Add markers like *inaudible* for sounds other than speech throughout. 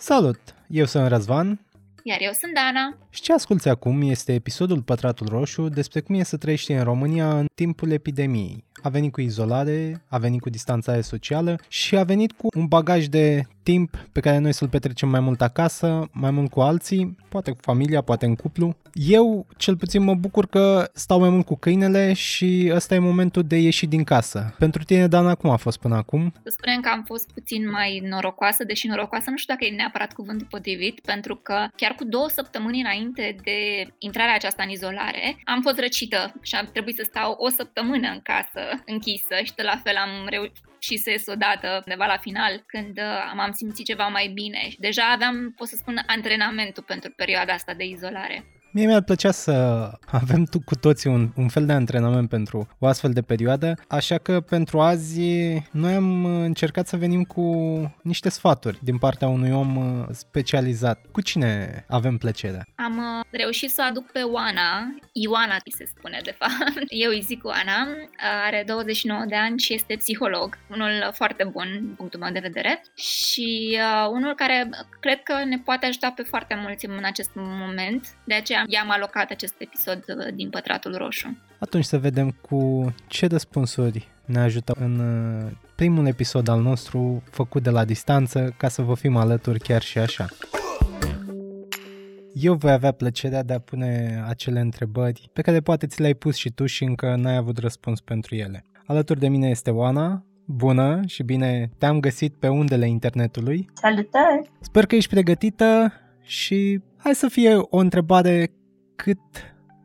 Salut! Eu sunt Răzvan. Iar eu sunt Dana. Și ce asculti acum este episodul Pătratul Roșu despre cum e să trăiești în România în timpul epidemiei. A venit cu izolare, a venit cu distanțare socială și a venit cu un bagaj de timp pe care noi să-l petrecem mai mult acasă, mai mult cu alții, poate cu familia, poate în cuplu. Eu, cel puțin, mă bucur că stau mai mult cu câinele și ăsta e momentul de ieși din casă. Pentru tine, Dana, cum a fost până acum? Să spunem că am fost puțin mai norocoasă, deși norocoasă nu știu dacă e neapărat cuvântul potrivit, pentru că chiar cu două săptămâni înainte de intrarea aceasta în izolare, am fost răcită și am trebuit să stau o săptămână în casă, închisă și de la fel am reușit și să ies odată undeva la final, când uh, m-am simțit ceva mai bine. Deja aveam, pot să spun, antrenamentul pentru perioada asta de izolare. Mie mi-ar plăcea să avem tu cu toții un, un fel de antrenament pentru o astfel de perioadă, așa că pentru azi noi am încercat să venim cu niște sfaturi din partea unui om uh, specializat. Cu cine avem plăcerea? Am uh, reușit să o aduc pe Oana, Ioana se spune de fapt. *laughs* Eu îi zic Oana, are 29 de ani și este psiholog, unul foarte bun din punctul meu de vedere și uh, unul care cred că ne poate ajuta pe foarte mulți în acest moment. De aceea i-am alocat acest episod uh, din Pătratul Roșu. Atunci să vedem cu ce răspunsuri ne ajută în uh, primul episod al nostru făcut de la distanță ca să vă fim alături chiar și așa. Eu voi avea plăcerea de a pune acele întrebări pe care poate ți le-ai pus și tu și încă n-ai avut răspuns pentru ele. Alături de mine este Oana. Bună și bine te-am găsit pe undele internetului. Salutări! Sper că ești pregătită și hai să fie o întrebare cât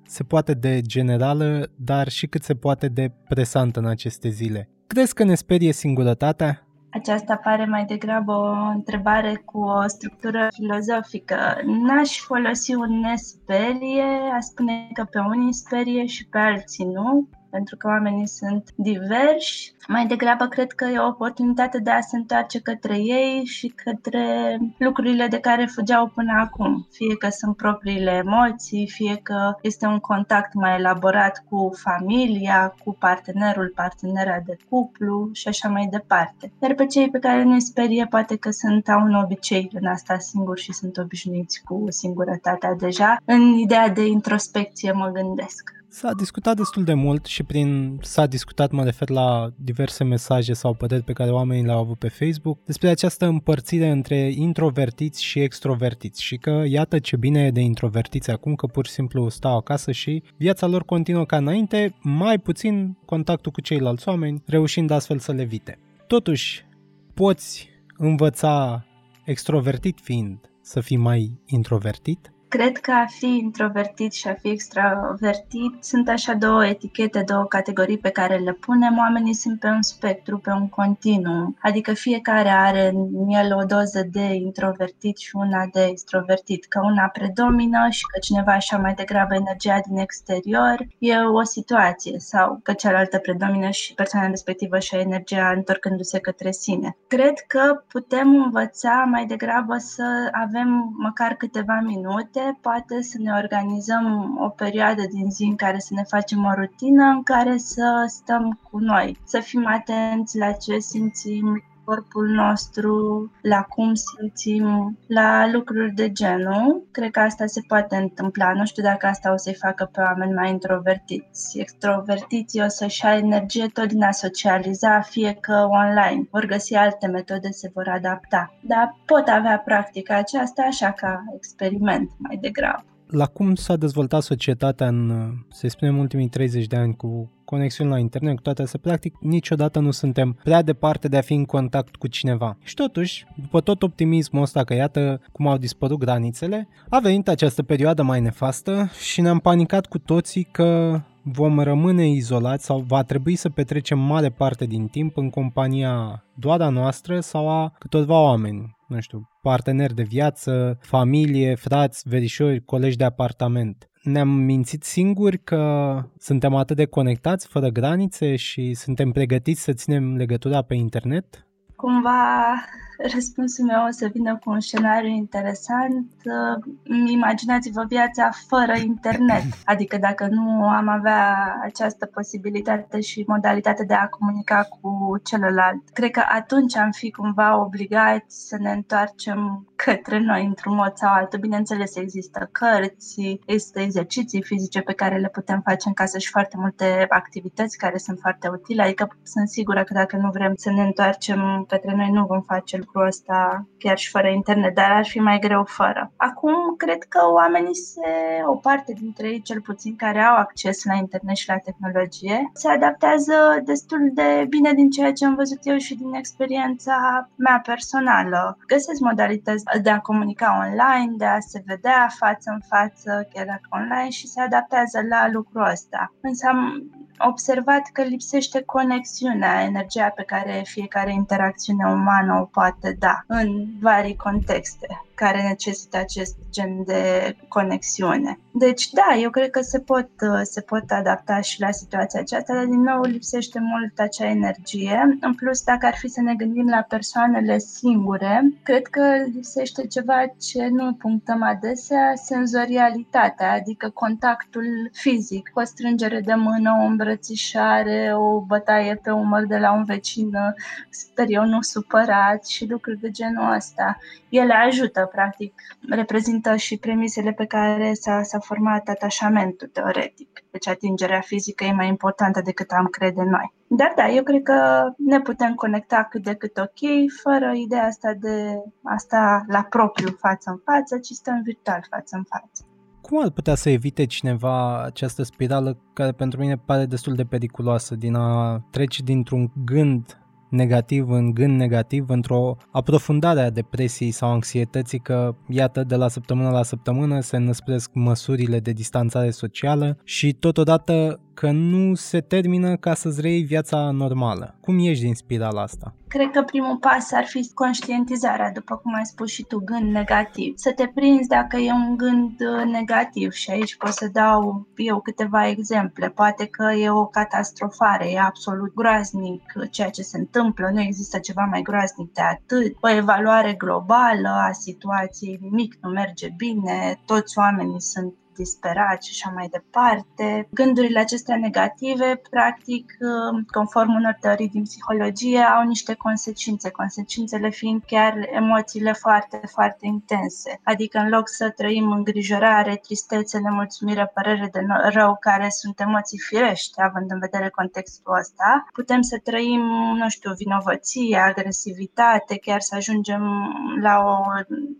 se poate de generală, dar și cât se poate de presantă în aceste zile. Crezi că ne sperie singurătatea? Aceasta pare mai degrabă o întrebare cu o structură filozofică. N-aș folosi un nesperie, a spune că pe unii sperie și pe alții nu pentru că oamenii sunt diversi. Mai degrabă cred că e o oportunitate de a se întoarce către ei și către lucrurile de care fugeau până acum. Fie că sunt propriile emoții, fie că este un contact mai elaborat cu familia, cu partenerul, partenera de cuplu și așa mai departe. Iar pe cei pe care nu sperie, poate că sunt au un obicei în asta singur și sunt obișnuiți cu singurătatea deja. În ideea de introspecție mă gândesc. S-a discutat destul de mult și prin s-a discutat mă refer la diverse mesaje sau păreri pe care oamenii le-au avut pe Facebook despre această împărțire între introvertiți și extrovertiți și că iată ce bine e de introvertiți acum că pur și simplu stau acasă și viața lor continuă ca înainte, mai puțin contactul cu ceilalți oameni, reușind astfel să le evite. Totuși, poți învăța extrovertit fiind să fii mai introvertit? Cred că a fi introvertit și a fi extravertit sunt așa două etichete, două categorii pe care le punem. Oamenii sunt pe un spectru, pe un continuum, adică fiecare are în el o doză de introvertit și una de extrovertit, că una predomină și că cineva așa mai degrabă energia din exterior e o situație sau că cealaltă predomină și persoana respectivă și energia întorcându-se către sine. Cred că putem învăța mai degrabă să avem măcar câteva minute poate să ne organizăm o perioadă din zi în care să ne facem o rutină în care să stăm cu noi, să fim atenți la ce simțim, corpul nostru, la cum simțim, la lucruri de genul. Cred că asta se poate întâmpla. Nu știu dacă asta o să-i facă pe oameni mai introvertiți. Extrovertiții o să-și ai energie tot din a socializa, fie că online. Vor găsi alte metode, se vor adapta. Dar pot avea practica aceasta așa ca experiment mai degrabă la cum s-a dezvoltat societatea în, să spunem, ultimii 30 de ani cu conexiuni la internet, cu toate astea, practic niciodată nu suntem prea departe de a fi în contact cu cineva. Și totuși, după tot optimismul ăsta că iată cum au dispărut granițele, a venit această perioadă mai nefastă și ne-am panicat cu toții că vom rămâne izolați sau va trebui să petrecem mare parte din timp în compania doar a noastră sau a câtorva oameni, nu știu, parteneri de viață, familie, frați, verișori, colegi de apartament. Ne-am mințit singuri că suntem atât de conectați, fără granițe și suntem pregătiți să ținem legătura pe internet? Cumva răspunsul meu o să vină cu un scenariu interesant. Imaginați-vă viața fără internet, *laughs* adică dacă nu am avea această posibilitate și modalitate de a comunica cu celălalt. Cred că atunci am fi cumva obligați să ne întoarcem către noi într-un mod sau altul. Bineînțeles, există cărți, există exerciții fizice pe care le putem face în casă și foarte multe activități care sunt foarte utile, adică sunt sigură că dacă nu vrem să ne întoarcem către noi, nu vom face lucrul ăsta chiar și fără internet, dar ar fi mai greu fără. Acum, cred că oamenii se, o parte dintre ei, cel puțin, care au acces la internet și la tehnologie, se adaptează destul de bine din ceea ce am văzut eu și din experiența mea personală. Găsesc modalități de a comunica online, de a se vedea față în față, chiar dacă online, și se adaptează la lucrul ăsta. Însă am observat că lipsește conexiunea, energia pe care fiecare interacțiune umană o poate da în vari contexte care necesită acest gen de conexiune. Deci, da, eu cred că se pot, se pot adapta și la situația aceasta, dar din nou lipsește mult acea energie. În plus, dacă ar fi să ne gândim la persoanele singure, cred că lipsește ceva ce nu punctăm adesea, senzorialitatea, adică contactul fizic, o strângere de mână, o îmbrățișare, o bătaie pe umăr de la un vecin, sper eu, nu supărat și lucruri de genul ăsta. Ele ajută practic, reprezintă și premisele pe care s-a, s-a format atașamentul teoretic. Deci atingerea fizică e mai importantă decât am crede noi. Dar da, eu cred că ne putem conecta cât de cât ok, fără ideea asta de asta la propriu față în față, ci stăm virtual față în față. Cum ar putea să evite cineva această spirală care pentru mine pare destul de periculoasă din a trece dintr-un gând negativ în gând negativ, într-o aprofundare a depresiei sau anxietății că, iată, de la săptămână la săptămână se năspresc măsurile de distanțare socială și totodată că nu se termină ca să-ți reiei viața normală. Cum ieși din spirala asta? Cred că primul pas ar fi conștientizarea, după cum ai spus și tu, gând negativ. Să te prinzi dacă e un gând uh, negativ și aici pot să dau eu câteva exemple. Poate că e o catastrofare, e absolut groaznic ceea ce se întâmplă, nu există ceva mai groaznic de atât. O evaluare globală a situației, nimic nu merge bine, toți oamenii sunt disperat și așa mai departe. Gândurile acestea negative, practic, conform unor teorii din psihologie, au niște consecințe, consecințele fiind chiar emoțiile foarte, foarte intense. Adică în loc să trăim îngrijorare, tristețe, nemulțumire, părere de rău, care sunt emoții firești, având în vedere contextul ăsta, putem să trăim, nu știu, vinovăție, agresivitate, chiar să ajungem la o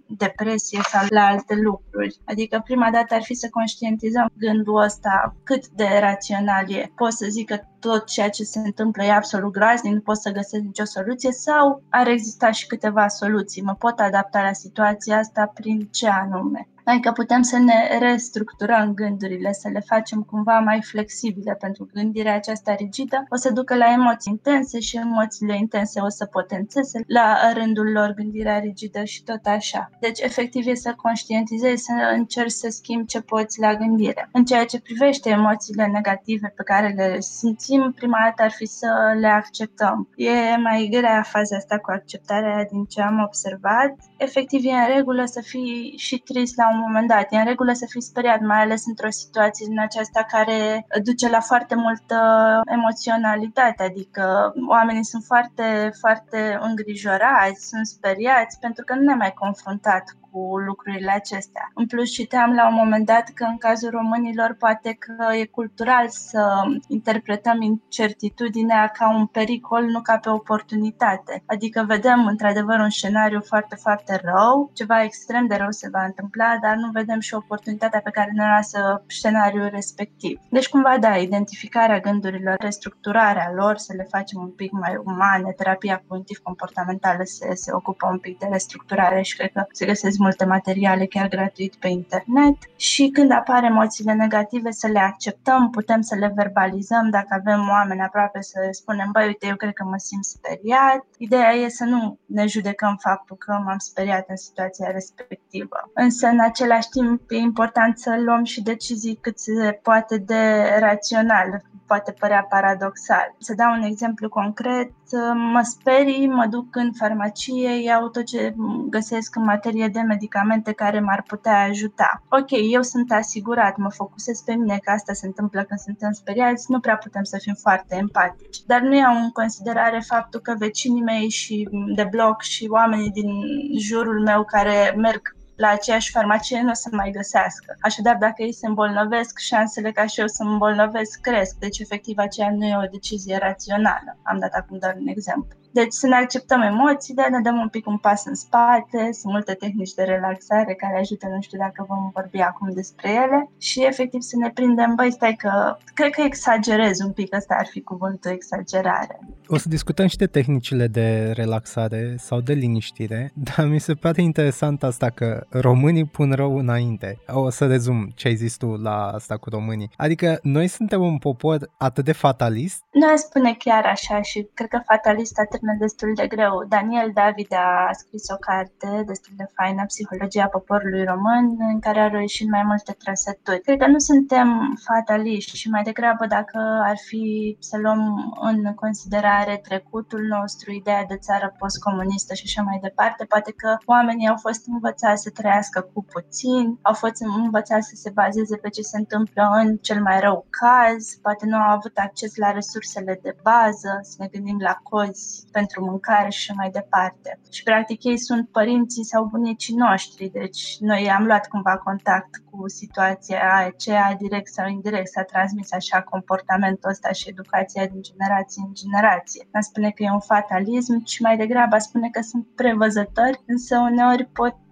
depresie sau la alte lucruri. Adică prima dată ar fi să conștientizăm gândul ăsta cât de rațional e. Pot să zic că tot ceea ce se întâmplă e absolut groaznic, nu pot să găsesc nicio soluție sau ar exista și câteva soluții. Mă pot adapta la situația asta prin ce anume. Adică putem să ne restructurăm gândurile, să le facem cumva mai flexibile, pentru că gândirea aceasta rigidă o să ducă la emoții intense și emoțiile intense o să potențeze la rândul lor gândirea rigidă și tot așa. Deci, efectiv, e să conștientizezi, să încerci să schimbi ce poți la gândire. În ceea ce privește emoțiile negative pe care le simțim, prima dată ar fi să le acceptăm. E mai grea faza asta cu acceptarea din ce am observat. Efectiv, e în regulă să fii și trist la un moment dat. E în regulă să fii speriat, mai ales într-o situație din aceasta care duce la foarte multă emoționalitate, adică oamenii sunt foarte, foarte îngrijorați, sunt speriați pentru că nu ne-am mai confruntat cu lucrurile acestea. În plus, citeam la un moment dat că în cazul românilor poate că e cultural să interpretăm incertitudinea ca un pericol, nu ca pe oportunitate. Adică vedem într-adevăr un scenariu foarte, foarte rău, ceva extrem de rău se va întâmpla, dar nu vedem și oportunitatea pe care ne lasă scenariul respectiv. Deci, cumva, da, identificarea gândurilor, restructurarea lor, să le facem un pic mai umane, terapia cognitiv-comportamentală se, se ocupă un pic de restructurare și cred că se găsesc multe materiale chiar gratuit pe internet și când apar emoțiile negative să le acceptăm, putem să le verbalizăm dacă avem oameni aproape să le spunem, băi, uite, eu cred că mă simt speriat. Ideea e să nu ne judecăm faptul că m-am speriat în situația respectivă. Însă, în același timp e important să luăm și decizii cât se poate de rațional poate părea paradoxal. Să dau un exemplu concret, mă sperii, mă duc în farmacie, iau tot ce găsesc în materie de medicamente care m-ar putea ajuta. Ok, eu sunt asigurat, mă focusez pe mine că asta se întâmplă când suntem speriați, nu prea putem să fim foarte empatici. Dar nu iau în considerare faptul că vecinii mei și de bloc și oamenii din jurul meu care merg la aceeași farmacie nu o să mai găsească. Așadar, dacă ei se îmbolnăvesc, șansele ca și eu să mă îmbolnăvesc cresc. Deci, efectiv, aceea nu e o decizie rațională. Am dat acum doar un exemplu. Deci să ne acceptăm emoțiile, ne dăm un pic un pas în spate, sunt multe tehnici de relaxare care ajută, nu știu dacă vom vorbi acum despre ele și efectiv să ne prindem, băi, stai că cred că exagerez un pic, ăsta ar fi cuvântul exagerare. O să discutăm și de tehnicile de relaxare sau de liniștire, *laughs* dar mi se pare interesant asta că românii pun rău înainte. O să rezum ce ai zis tu la asta cu românii. Adică noi suntem un popor atât de fatalist? Nu aș spune chiar așa și cred că fatalist atât termen destul de greu. Daniel David a scris o carte destul de faină, Psihologia poporului român, în care a reușit mai multe trăsături. Cred că nu suntem fataliști și mai degrabă dacă ar fi să luăm în considerare trecutul nostru, ideea de țară postcomunistă și așa mai departe, poate că oamenii au fost învățați să trăiască cu puțin, au fost învățați să se bazeze pe ce se întâmplă în cel mai rău caz, poate nu au avut acces la resursele de bază, să ne gândim la cozi pentru mâncare și mai departe. Și practic ei sunt părinții sau bunicii noștri, deci noi am luat cumva contact cu situația aceea, direct sau indirect, s-a transmis așa comportamentul ăsta și educația din generație în generație. Nu spune că e un fatalism, ci mai degrabă spune că sunt prevăzători, însă uneori pot Uh,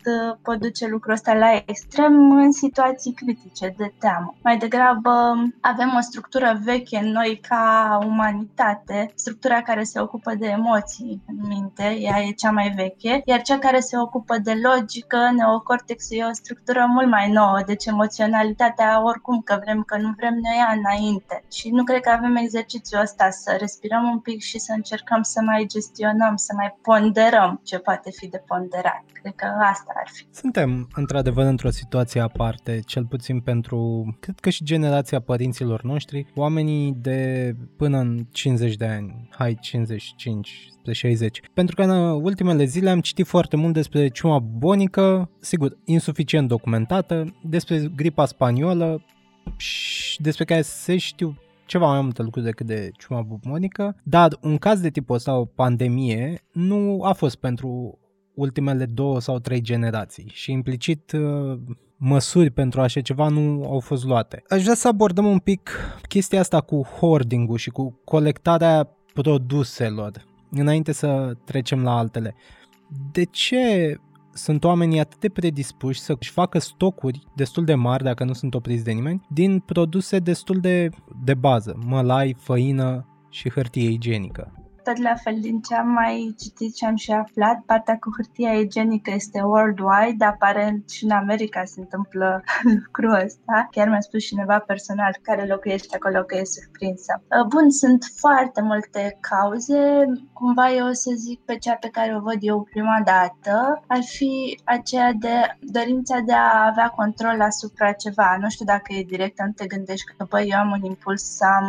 pot duce lucrul ăsta la extrem în situații critice de teamă. Mai degrabă avem o structură veche în noi ca umanitate, structura care se ocupă de emoții în minte, ea e cea mai veche, iar cea care se ocupă de logică, neocortexul e o structură mult mai nouă, deci emoționalitatea oricum că vrem, că nu vrem, ne ia înainte. Și nu cred că avem exercițiul ăsta să respirăm un pic și să încercăm să mai gestionăm, să mai ponderăm ce poate fi de ponderat. Cred că asta ar fi. Suntem, într-adevăr, într-o situație aparte, cel puțin pentru, cred că și generația părinților noștri, oamenii de până în 50 de ani, hai 55, spre 60. Pentru că în ultimele zile am citit foarte mult despre ciuma bonică, sigur, insuficient documentată, despre gripa spaniolă și despre care se știu ceva mai multe lucruri decât de ciuma bubonică, dar un caz de tipul ăsta, o pandemie, nu a fost pentru ultimele două sau trei generații și implicit uh, măsuri pentru așa ceva nu au fost luate. Aș vrea să abordăm un pic chestia asta cu hoarding-ul și cu colectarea produselor înainte să trecem la altele. De ce sunt oamenii atât de predispuși să-și facă stocuri destul de mari, dacă nu sunt opriți de nimeni, din produse destul de, de bază, mălai, făină și hârtie igienică tot la fel din ce am mai citit și am și aflat, partea cu hârtia igienică este worldwide, aparent și în America se întâmplă *laughs* lucrul ăsta. Chiar mi-a spus cineva personal care locuiește acolo că e surprinsă. Uh, bun, sunt foarte multe cauze. Cumva eu o să zic pe cea pe care o văd eu prima dată, ar fi aceea de dorința de a avea control asupra ceva. Nu știu dacă e direct, nu te gândești că, băi, eu am un impuls să am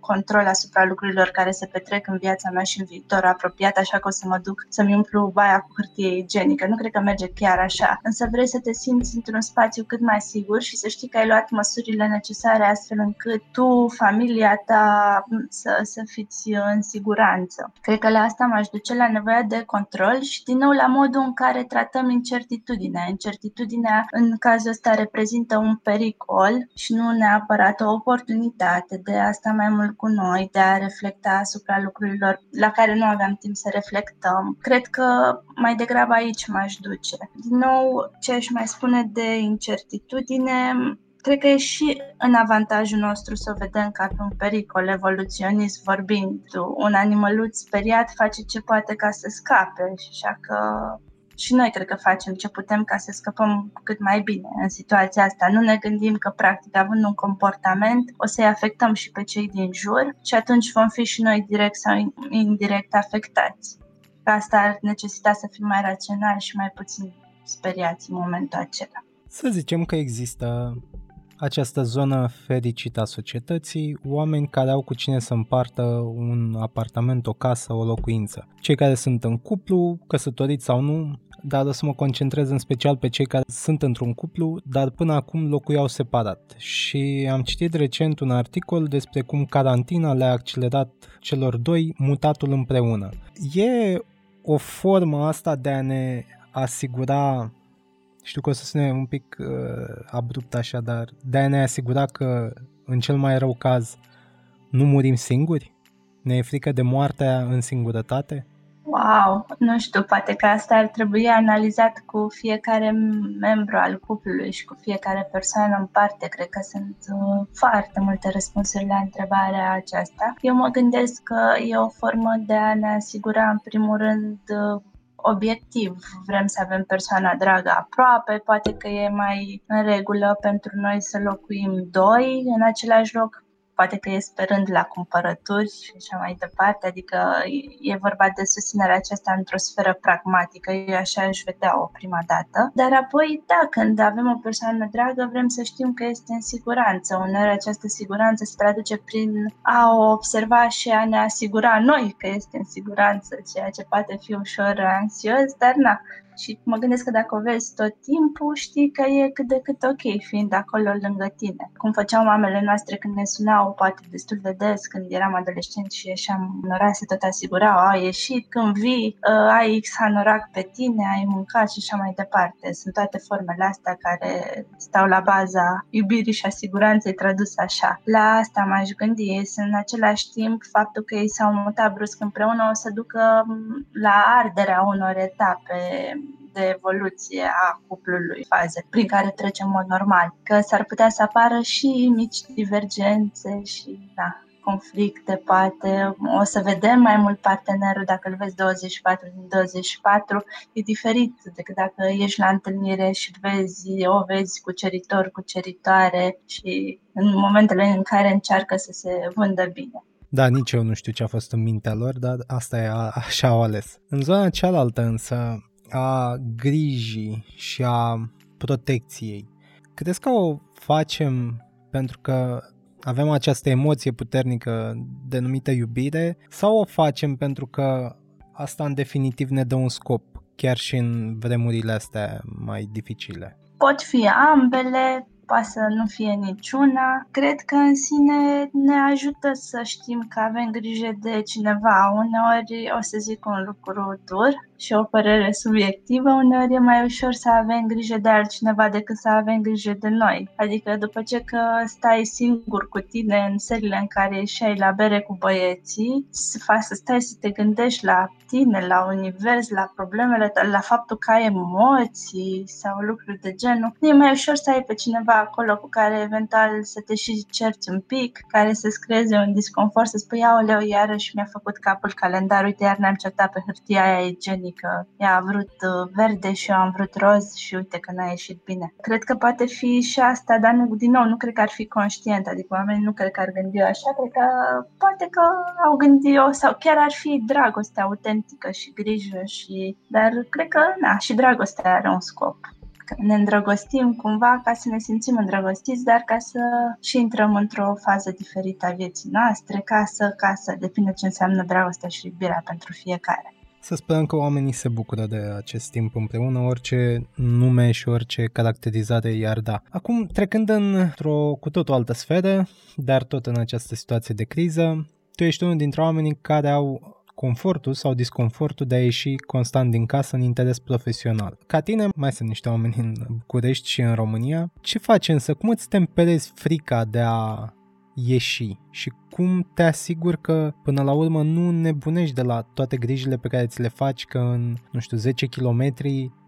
control asupra lucrurilor care se petrec în viața mea și în viitor apropiat, așa că o să mă duc să-mi umplu baia cu hârtie igienică. Nu cred că merge chiar așa, însă vrei să te simți într-un spațiu cât mai sigur și să știi că ai luat măsurile necesare astfel încât tu, familia ta să, să fiți în siguranță. Cred că la asta m-aș duce la nevoia de control și din nou la modul în care tratăm incertitudinea. Incertitudinea în cazul ăsta reprezintă un pericol și nu neapărat o oportunitate de a sta mai mult cu noi, de a reflecta asupra lucrurilor la care nu aveam timp să reflectăm. Cred că mai degrabă aici m-aș duce. Din nou, ce aș mai spune de incertitudine, cred că e și în avantajul nostru să o vedem ca pe un pericol evoluționist vorbind. Un animăluț speriat face ce poate ca să scape și așa că și noi cred că facem ce putem ca să scăpăm cât mai bine în situația asta. Nu ne gândim că, practic, având un comportament, o să-i afectăm și pe cei din jur și atunci vom fi și noi direct sau indirect afectați. Asta ar necesita să fim mai raționali și mai puțin speriați în momentul acela. Să zicem că există această zonă fericită a societății, oameni care au cu cine să împartă un apartament, o casă, o locuință. Cei care sunt în cuplu, căsătoriți sau nu, dar o să mă concentrez în special pe cei care sunt într-un cuplu, dar până acum locuiau separat. Și am citit recent un articol despre cum carantina le-a accelerat celor doi mutatul împreună. E o formă asta de a ne asigura știu că o să sune un pic uh, abrupt așa, dar de a ne asigura că în cel mai rău caz nu murim singuri? Ne e frică de moartea în singurătate? Wow, nu știu, poate că asta ar trebui analizat cu fiecare membru al cuplului și cu fiecare persoană în parte. Cred că sunt uh, foarte multe răspunsuri la întrebarea aceasta. Eu mă gândesc că e o formă de a ne asigura, în primul rând, uh, obiectiv. Vrem să avem persoana dragă aproape, poate că e mai în regulă pentru noi să locuim doi în același loc, poate că e sperând la cumpărături și așa mai departe, adică e vorba de susținerea aceasta într-o sferă pragmatică, eu așa aș vedea o prima dată. Dar apoi, da, când avem o persoană dragă, vrem să știm că este în siguranță. Uneori această siguranță se traduce prin a o observa și a ne asigura noi că este în siguranță, ceea ce poate fi ușor anxios, dar na, și mă gândesc că dacă o vezi tot timpul, știi că e cât de cât ok fiind acolo lângă tine. Cum făceau mamele noastre când ne sunau, poate destul de des, când eram adolescent și ieșeam în oraș, se tot asigurau, ai ieșit, când vii, ă, ai X hanorac pe tine, ai mâncat și așa mai departe. Sunt toate formele astea care stau la baza iubirii și asiguranței tradus așa. La asta m-aș gândi, este în același timp faptul că ei s-au mutat brusc împreună o să ducă la arderea unor etape de evoluție a cuplului, faze prin care trecem în mod normal, că s-ar putea să apară și mici divergențe și da, conflicte, poate o să vedem mai mult partenerul dacă îl vezi 24 din 24, e diferit decât dacă ești la întâlnire și vezi, o vezi cu ceritor, cu ceritoare și în momentele în care încearcă să se vândă bine. Da, nici eu nu știu ce a fost în mintea lor, dar asta e, a, așa au ales. În zona cealaltă însă, a grijii și a protecției, crezi că o facem pentru că avem această emoție puternică denumită iubire sau o facem pentru că asta în definitiv ne dă un scop, chiar și în vremurile astea mai dificile? Pot fi ambele, poate să nu fie niciuna. Cred că în sine ne ajută să știm că avem grijă de cineva. Uneori o să zic un lucru dur, și o părere subiectivă, uneori e mai ușor să avem grijă de altcineva decât să avem grijă de noi. Adică după ce că stai singur cu tine în serile în care ieșai la bere cu băieții, să faci să stai să te gândești la tine, la univers, la problemele tale, la faptul că ai emoții sau lucruri de genul, e mai ușor să ai pe cineva acolo cu care eventual să te și cerți un pic, care să-ți creeze un disconfort, să spui, aoleu, iarăși mi-a făcut capul calendar, uite, iar ne-am certat pe hârtia aia igienică că ea a vrut uh, verde și eu am vrut roz și uite că n-a ieșit bine. Cred că poate fi și asta, dar nu, din nou, nu cred că ar fi conștient, adică oamenii nu cred că ar gândi așa, cred că poate că au gândit-o sau chiar ar fi dragoste autentică și grijă și, dar cred că, na, și dragostea are un scop că ne îndrăgostim cumva ca să ne simțim îndrăgostiți, dar ca să și intrăm într-o fază diferită a vieții noastre, casă, casă, depinde ce înseamnă dragostea și iubirea pentru fiecare. Să sperăm că oamenii se bucură de acest timp împreună, orice nume și orice caracterizare i-ar da. Acum, trecând într-o cu tot o altă sferă, dar tot în această situație de criză, tu ești unul dintre oamenii care au confortul sau disconfortul de a ieși constant din casă în interes profesional. Ca tine, mai sunt niște oameni în București și în România. Ce faci însă? Cum îți temperezi frica de a ieși și cum te asiguri că până la urmă nu nebunești de la toate grijile pe care ți le faci că în, nu știu, 10 km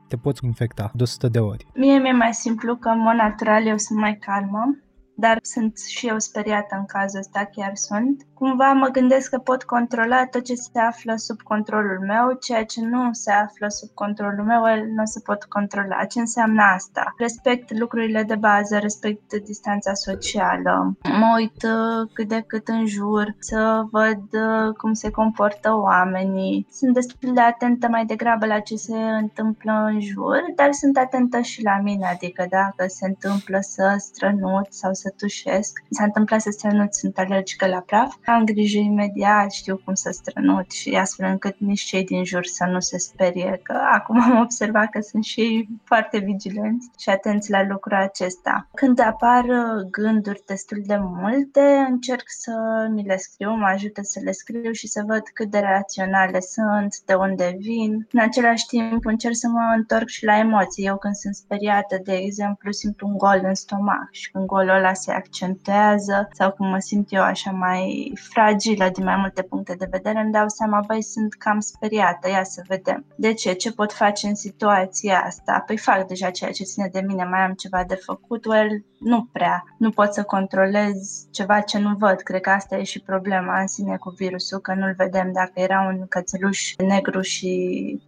te poți infecta de 100 de ori. Mie mi-e mai simplu că în mod natural eu sunt mai calmă dar sunt și eu speriată în cazul ăsta, chiar sunt. Cumva mă gândesc că pot controla tot ce se află sub controlul meu, ceea ce nu se află sub controlul meu, nu se pot controla. Ce înseamnă asta? Respect lucrurile de bază, respect distanța socială, mă uit uh, cât de cât în jur, să văd uh, cum se comportă oamenii. Sunt destul de atentă mai degrabă la ce se întâmplă în jur, dar sunt atentă și la mine, adică dacă se întâmplă să strănut sau să tușesc. Mi s-a întâmplat să strănut, sunt alergică la praf. Am grijă imediat, știu cum să strănut și astfel încât nici cei din jur să nu se sperie, că acum am observat că sunt și ei foarte vigilenți și atenți la lucrul acesta. Când apar uh, gânduri destul de multe, încerc să mi le scriu, mă ajută să le scriu și să văd cât de raționale sunt, de unde vin. În același timp încerc să mă întorc și la emoții. Eu când sunt speriată, de exemplu, simt un gol în stomac și când golul ăla se accentuează sau când mă simt eu așa mai fragilă din mai multe puncte de vedere, îmi dau seama, băi, sunt cam speriată, ia să vedem. De ce? Ce pot face în situația asta? Păi fac deja ceea ce ține de mine, mai am ceva de făcut, well, nu prea. Nu pot să controlez ceva ce nu văd. Cred că asta e și problema în sine cu virusul, că nu-l vedem. Dacă era un cățeluș negru și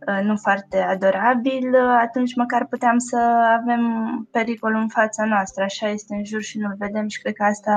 uh, nu foarte adorabil, uh, atunci măcar puteam să avem pericolul în fața noastră. Așa este în jur și nu-l vedem și cred că asta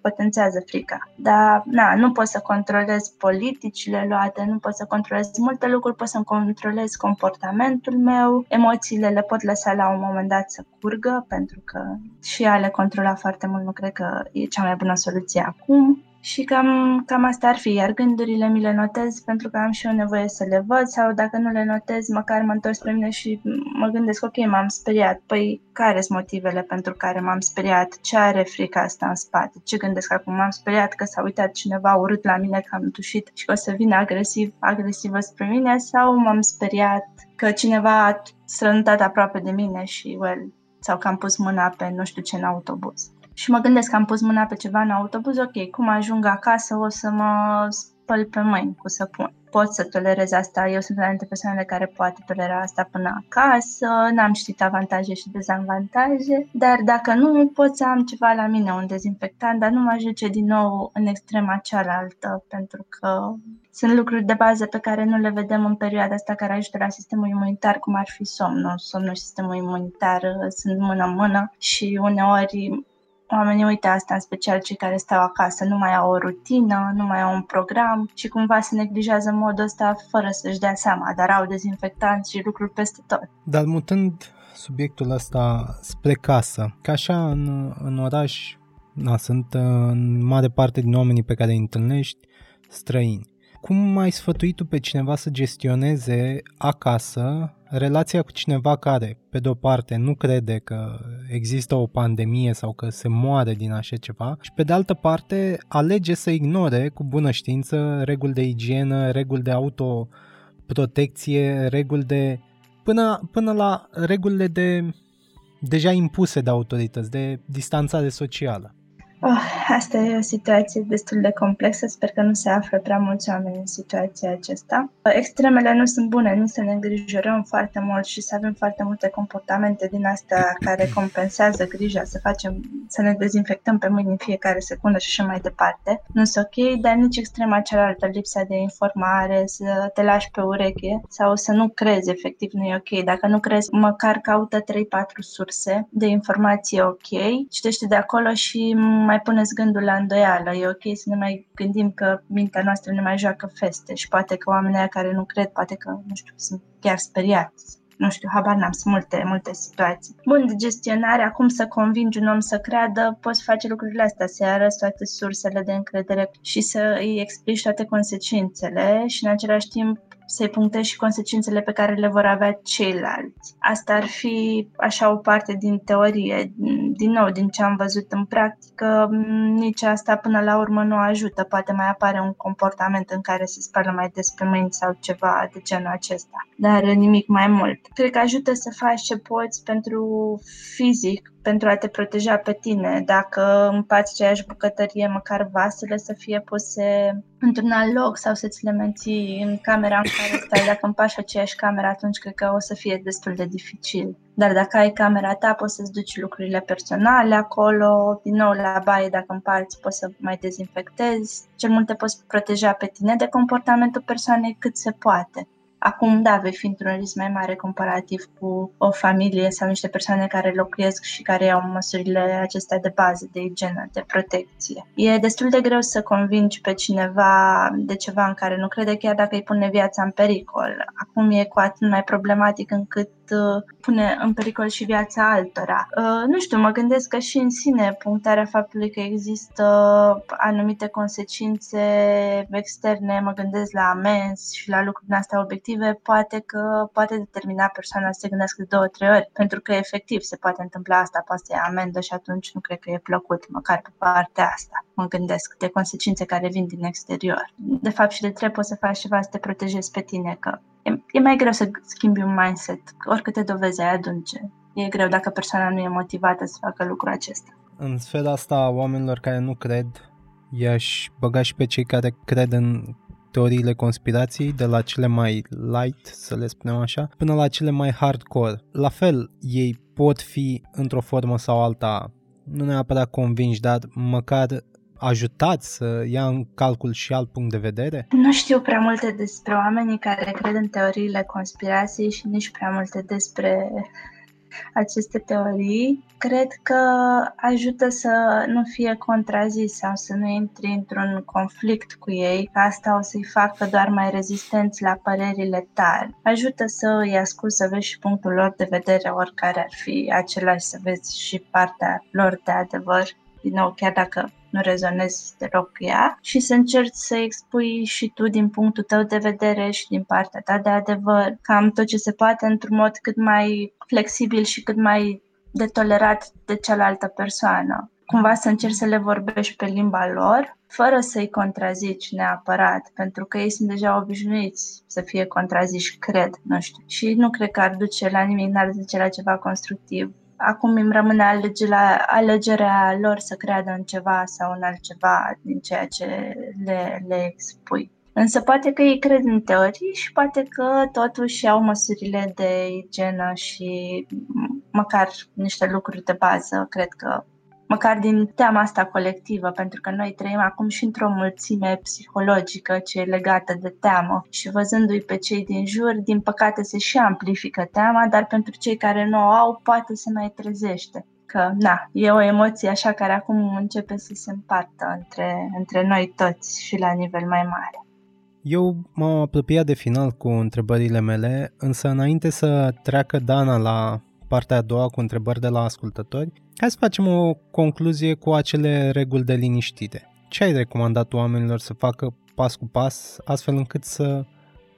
potențează frica. Dar na, nu pot să controlez politicile luate, nu pot să controlez multe lucruri, pot să controlez comportamentul meu, emoțiile le pot lăsa la un moment dat să curgă, pentru că și a le controla foarte mult nu cred că e cea mai bună soluție acum. Și cam, cam asta ar fi, iar gândurile mi le notez pentru că am și eu nevoie să le văd sau dacă nu le notez, măcar mă întorc spre mine și mă gândesc, ok, m-am speriat, păi care sunt motivele pentru care m-am speriat, ce are frica asta în spate, ce gândesc acum, m-am speriat că s-a uitat cineva urât la mine că am tușit și că o să vină agresiv, agresivă spre mine sau m-am speriat că cineva a strănutat aproape de mine și, well, sau că am pus mâna pe nu știu ce în autobuz. Și mă gândesc că am pus mâna pe ceva în autobuz, ok, cum ajung acasă o să mă spăl pe mâini cu săpun. Pot să tolerez asta, eu sunt una dintre persoanele care poate tolera asta până acasă, n-am știut avantaje și dezavantaje, dar dacă nu, pot să am ceva la mine, un dezinfectant, dar nu mă ajunge din nou în extrema cealaltă, pentru că sunt lucruri de bază pe care nu le vedem în perioada asta care ajută la sistemul imunitar, cum ar fi somnul. Somnul și sistemul imunitar uh, sunt mână-mână și uneori oamenii uită asta, în special cei care stau acasă, nu mai au o rutină, nu mai au un program și cumva se neglijează modul ăsta fără să-și dea seama, dar au dezinfectanți și lucruri peste tot. Dar mutând subiectul ăsta spre casă, ca așa în, în oraș, na, sunt uh, în mare parte din oamenii pe care îi întâlnești străini. Cum ai sfătuit tu pe cineva să gestioneze acasă relația cu cineva care, pe de-o parte, nu crede că există o pandemie sau că se moare din așa ceva și, pe de altă parte, alege să ignore cu bună știință reguli de igienă, reguli de autoprotecție, reguli de... până, până la regulile de deja impuse de autorități, de distanțare socială. Oh, asta e o situație destul de complexă, sper că nu se află prea mulți oameni în situația aceasta. Extremele nu sunt bune, nu să ne îngrijorăm foarte mult și să avem foarte multe comportamente din astea care compensează grija, să facem, să ne dezinfectăm pe mâini în fiecare secundă și așa mai departe. Nu sunt ok, dar nici extrema cealaltă, lipsa de informare, să te lași pe ureche sau să nu crezi, efectiv nu e ok. Dacă nu crezi, măcar caută 3-4 surse de informație ok, citește de acolo și mai puneți gândul la îndoială. E ok să ne mai gândim că mintea noastră ne mai joacă feste și poate că oamenii care nu cred, poate că, nu știu, sunt chiar speriați nu știu, habar n-am, sunt multe, multe situații. Bun, de gestionare, acum să convingi un om să creadă, poți face lucrurile astea, să arăți toate sursele de încredere și să îi explici toate consecințele și în același timp să-i punctezi și consecințele pe care le vor avea ceilalți. Asta ar fi așa o parte din teorie. Din nou, din ce am văzut în practică, nici asta până la urmă nu ajută. Poate mai apare un comportament în care se spală mai des pe mâini sau ceva de genul acesta, dar nimic mai mult. Cred că ajută să faci ce poți pentru fizic, pentru a te proteja pe tine. Dacă împați aceeași bucătărie, măcar vasele să fie puse într-un alt loc sau să ți le menții în camera în care stai. Dacă împași aceeași cameră, atunci cred că o să fie destul de dificil Dar dacă ai camera ta, poți să-ți duci lucrurile personale acolo, din nou la baie, dacă împarți, poți să mai dezinfectezi. Cel multe poți proteja pe tine de comportamentul persoanei cât se poate. Acum, da, vei fi într-un risc mai mare comparativ cu o familie sau niște persoane care locuiesc și care iau măsurile acestea de bază, de igienă, de protecție. E destul de greu să convingi pe cineva de ceva în care nu crede, chiar dacă îi pune viața în pericol. Acum e cu atât mai problematic încât Uh, pune în pericol și viața altora. Uh, nu știu, mă gândesc că și în sine punctarea faptului că există anumite consecințe externe, mă gândesc la amenzi și la lucruri din astea obiective, poate că poate determina persoana să se gândească de două, trei ori, pentru că efectiv se poate întâmpla asta, poate să ia amendă și atunci nu cred că e plăcut, măcar pe partea asta. Mă gândesc de consecințe care vin din exterior. De fapt și de trebuie poți să faci ceva să te protejezi pe tine, că e, e mai greu să schimbi un mindset, oricâte dovezi ai adunce. E greu dacă persoana nu e motivată să facă lucrul acesta. În sfera asta oamenilor care nu cred, i-aș băga și pe cei care cred în teoriile conspirației, de la cele mai light, să le spunem așa, până la cele mai hardcore. La fel, ei pot fi, într-o formă sau alta, nu neapărat convinși, dar măcar ajutați să ia în calcul și alt punct de vedere? Nu știu prea multe despre oamenii care cred în teoriile conspirației și nici prea multe despre aceste teorii. Cred că ajută să nu fie contrazis sau să nu intri într-un conflict cu ei, că asta o să-i facă doar mai rezistenți la părerile tale. Ajută să îi ascult, să vezi și punctul lor de vedere, oricare ar fi același, să vezi și partea lor de adevăr din nou, chiar dacă nu rezonezi deloc cu ea și să încerci să expui și tu din punctul tău de vedere și din partea ta de adevăr, cam tot ce se poate într-un mod cât mai flexibil și cât mai de tolerat de cealaltă persoană. Cumva să încerci să le vorbești pe limba lor, fără să-i contrazici neapărat, pentru că ei sunt deja obișnuiți să fie contraziși, cred, nu știu. Și nu cred că ar duce la nimic, n-ar duce la ceva constructiv acum îmi rămâne alege la, alegerea lor să creadă în ceva sau în altceva din ceea ce le, le expui. Însă poate că ei cred în teorii și poate că totuși au măsurile de igienă și măcar niște lucruri de bază, cred că măcar din teama asta colectivă, pentru că noi trăim acum și într-o mulțime psihologică ce e legată de teamă și văzându-i pe cei din jur, din păcate se și amplifică teama, dar pentru cei care nu o au, poate se mai trezește că, na, e o emoție așa care acum începe să se împartă între, între noi toți și la nivel mai mare. Eu m-am apropiat de final cu întrebările mele, însă înainte să treacă Dana la partea a doua cu întrebări de la ascultători, hai să facem o concluzie cu acele reguli de liniștire. Ce ai recomandat oamenilor să facă pas cu pas, astfel încât să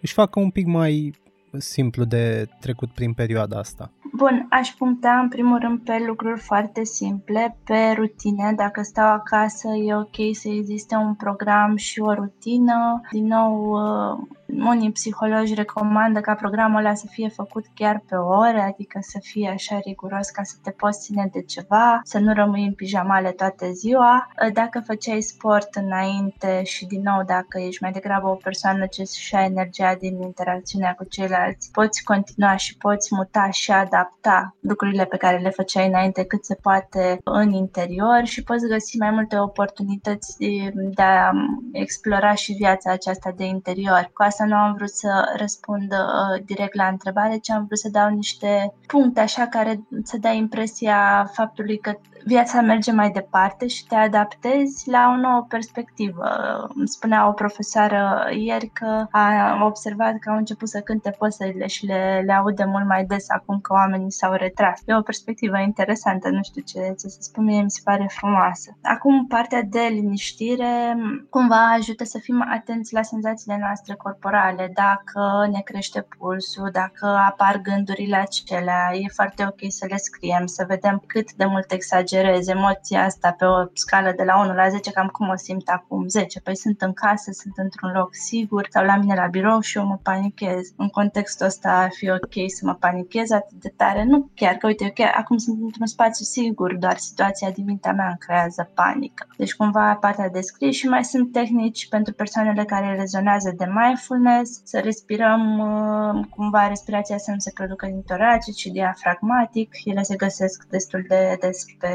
își facă un pic mai simplu de trecut prin perioada asta? Bun, aș puncta în primul rând pe lucruri foarte simple, pe rutine. Dacă stau acasă, e ok să existe un program și o rutină. Din nou, uh, unii psihologi recomandă ca programul ăla să fie făcut chiar pe ore, adică să fie așa riguros ca să te poți ține de ceva, să nu rămâi în pijamale toată ziua. Dacă făceai sport înainte și din nou dacă ești mai degrabă o persoană ce și a energia din interacțiunea cu ceilalți, poți continua și poți muta și adapta lucrurile pe care le făceai înainte cât se poate în interior și poți găsi mai multe oportunități de a explora și viața aceasta de interior. Cu asta nu am vrut să răspund uh, direct la întrebare, ci am vrut să dau niște puncte așa care să dea impresia faptului că viața merge mai departe și te adaptezi la o nouă perspectivă. Îmi spunea o profesoară ieri că a observat că au început să cânte păsările și le, le aude mult mai des acum că oamenii s-au retras. E o perspectivă interesantă, nu știu ce, ce să spun, mie mi se pare frumoasă. Acum, partea de liniștire cumva ajută să fim atenți la senzațiile noastre corporale, dacă ne crește pulsul, dacă apar gândurile acelea, e foarte ok să le scriem, să vedem cât de mult exagerăm exagerez emoția asta pe o scală de la 1 la 10, cam cum o simt acum 10. Păi sunt în casă, sunt într-un loc sigur sau la mine la birou și eu mă panichez. În contextul ăsta ar fi ok să mă panichez atât de tare. Nu chiar că, uite, eu chiar acum sunt într-un spațiu sigur, doar situația din mintea mea îmi creează panică. Deci cumva partea de scris și mai sunt tehnici pentru persoanele care rezonează de mindfulness mindfulness, să respirăm uh, cumva respirația să nu se producă din toracic, ci diafragmatic. Ele se găsesc destul de des pe,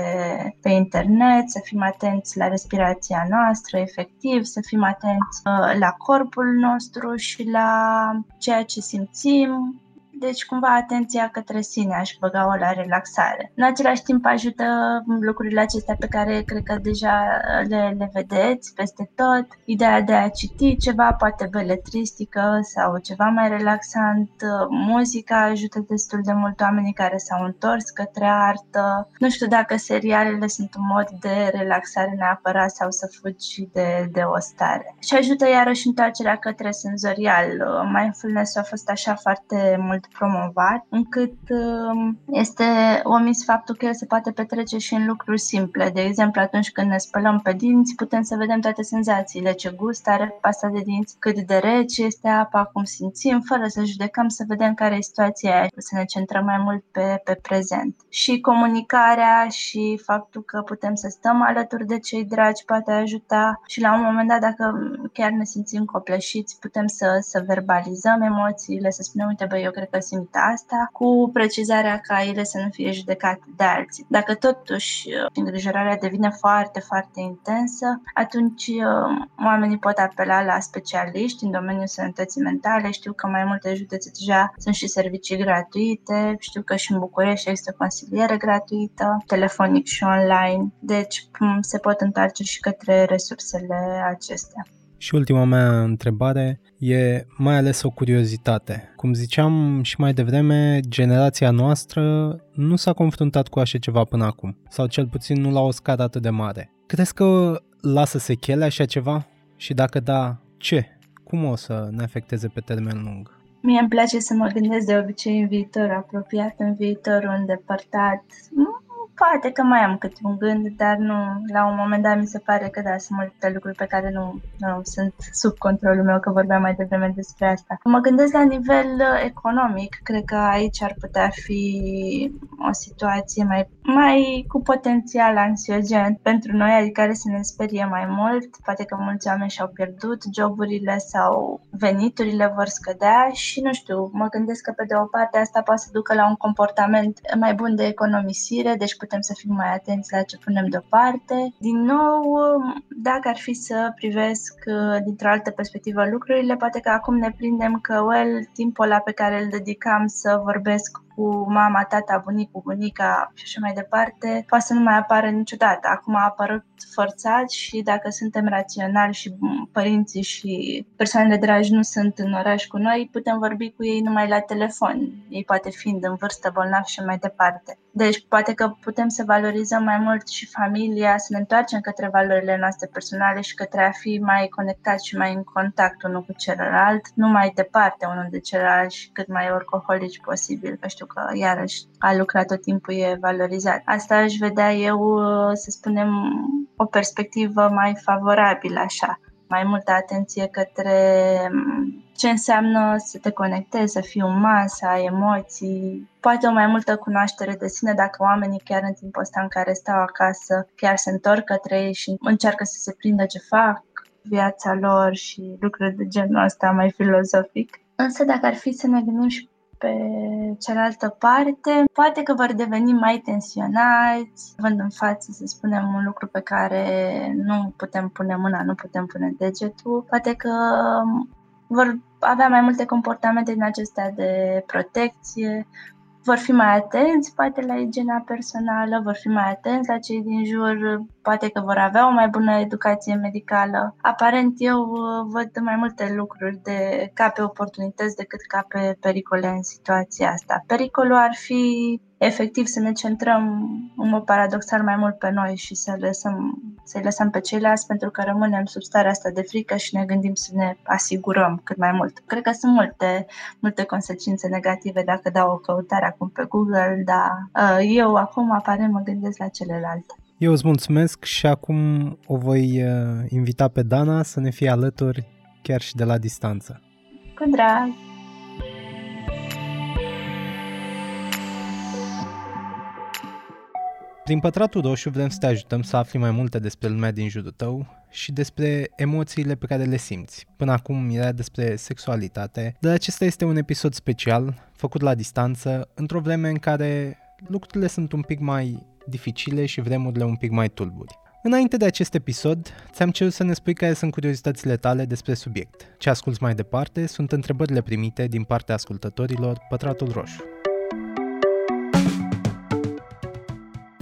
pe internet, să fim atenți la respirația noastră, efectiv, să fim atenți uh, la corpul nostru și la ceea ce simțim, deci, cumva, atenția către sine aș băga-o la relaxare. În același timp, ajută lucrurile acestea pe care cred că deja le, le vedeți peste tot. Ideea de a citi ceva, poate beletristică sau ceva mai relaxant. Muzica ajută destul de mult oamenii care s-au întors către artă. Nu știu dacă serialele sunt un mod de relaxare neapărat sau să fugi de, de o stare. Și ajută iarăși întoarcerea către senzorial. Mindfulness a fost așa foarte mult promovat, încât um, este omis faptul că el se poate petrece și în lucruri simple. De exemplu, atunci când ne spălăm pe dinți, putem să vedem toate senzațiile, ce gust are pasta de dinți, cât de rece este apa, cum simțim, fără să judecăm, să vedem care e situația aia, să ne centrăm mai mult pe, pe prezent. Și comunicarea și faptul că putem să stăm alături de cei dragi poate ajuta și la un moment dat, dacă chiar ne simțim copleșiți, putem să, să verbalizăm emoțiile, să spunem, uite, băi, eu cred că simt asta, cu precizarea ca ele să nu fie judecate de alții. Dacă totuși uh, îngrijorarea devine foarte, foarte intensă, atunci uh, oamenii pot apela la specialiști în domeniul sănătății mentale. Știu că mai multe județe deja sunt și servicii gratuite, știu că și în București există consiliere gratuită, telefonic și online, deci se pot întoarce și către resursele acestea. Și ultima mea întrebare e mai ales o curiozitate. Cum ziceam și mai devreme, generația noastră nu s-a confruntat cu așa ceva până acum, sau cel puțin nu la o scară atât de mare. Crezi că lasă sechele așa ceva? Și dacă da, ce? Cum o să ne afecteze pe termen lung? Mie îmi place să mă gândesc de obicei în viitor apropiat, în viitorul îndepărtat. Poate că mai am câte un gând, dar nu, la un moment dat mi se pare că da, sunt multe lucruri pe care nu, nu sunt sub controlul meu, că vorbeam mai devreme despre asta. Mă gândesc la nivel uh, economic, cred că aici ar putea fi o situație mai, mai cu potențial ansiogen pentru noi, adică care să ne sperie mai mult. Poate că mulți oameni și-au pierdut joburile sau veniturile vor scădea și nu știu, mă gândesc că pe de o parte asta poate să ducă la un comportament mai bun de economisire, deci putem să fim mai atenți la ce punem deoparte. Din nou, dacă ar fi să privesc uh, dintr-o altă perspectivă lucrurile, poate că acum ne prindem că, well, timpul ăla pe care îl dedicam să vorbesc cu mama, tata, bunicul, bunica și așa mai departe, poate să nu mai apară niciodată. Acum a apărut forțat și dacă suntem raționali și părinții și persoanele dragi nu sunt în oraș cu noi, putem vorbi cu ei numai la telefon. Ei poate fiind în vârstă, bolnavi și mai departe. Deci poate că putem să valorizăm mai mult și familia, să ne întoarcem către valorile noastre personale și către a fi mai conectați și mai în contact unul cu celălalt, nu mai departe unul de celălalt și cât mai orcoholici posibil, că știu că iarăși a lucrat tot timpul e valorizat. Asta aș vedea eu, să spunem, o perspectivă mai favorabilă așa mai multă atenție către ce înseamnă să te conectezi, să fii uman, să ai emoții, poate o mai multă cunoaștere de sine dacă oamenii chiar în timpul ăsta în care stau acasă chiar se întorc către ei și încearcă să se prindă ce fac, viața lor și lucruri de genul ăsta mai filozofic. Însă dacă ar fi să ne gândim și pe cealaltă parte, poate că vor deveni mai tensionați, vând în față, să spunem, un lucru pe care nu putem pune mâna, nu putem pune degetul, poate că vor avea mai multe comportamente din acestea de protecție, vor fi mai atenți poate la igiena personală, vor fi mai atenți la cei din jur, poate că vor avea o mai bună educație medicală. Aparent eu uh, văd mai multe lucruri de ca pe oportunități decât ca pe pericole în situația asta. Pericolul ar fi efectiv să ne centrăm în mod paradoxal mai mult pe noi și să lăsăm, să-i lăsăm pe ceilalți pentru că rămânem sub starea asta de frică și ne gândim să ne asigurăm cât mai mult. Cred că sunt multe, multe consecințe negative dacă dau o căutare acum pe Google, dar uh, eu acum aparent mă gândesc la celelalte. Eu îți mulțumesc și acum o voi uh, invita pe Dana să ne fie alături chiar și de la distanță. Cu drag! Prin Pătratul Roșu vrem să te ajutăm să afli mai multe despre lumea din jurul tău și despre emoțiile pe care le simți. Până acum era despre sexualitate, dar acesta este un episod special, făcut la distanță, într-o vreme în care lucrurile sunt un pic mai dificile și vremurile un pic mai tulburi. Înainte de acest episod, ți-am cerut să ne spui care sunt curiozitățile tale despre subiect. Ce asculți mai departe sunt întrebările primite din partea ascultătorilor Pătratul Roșu.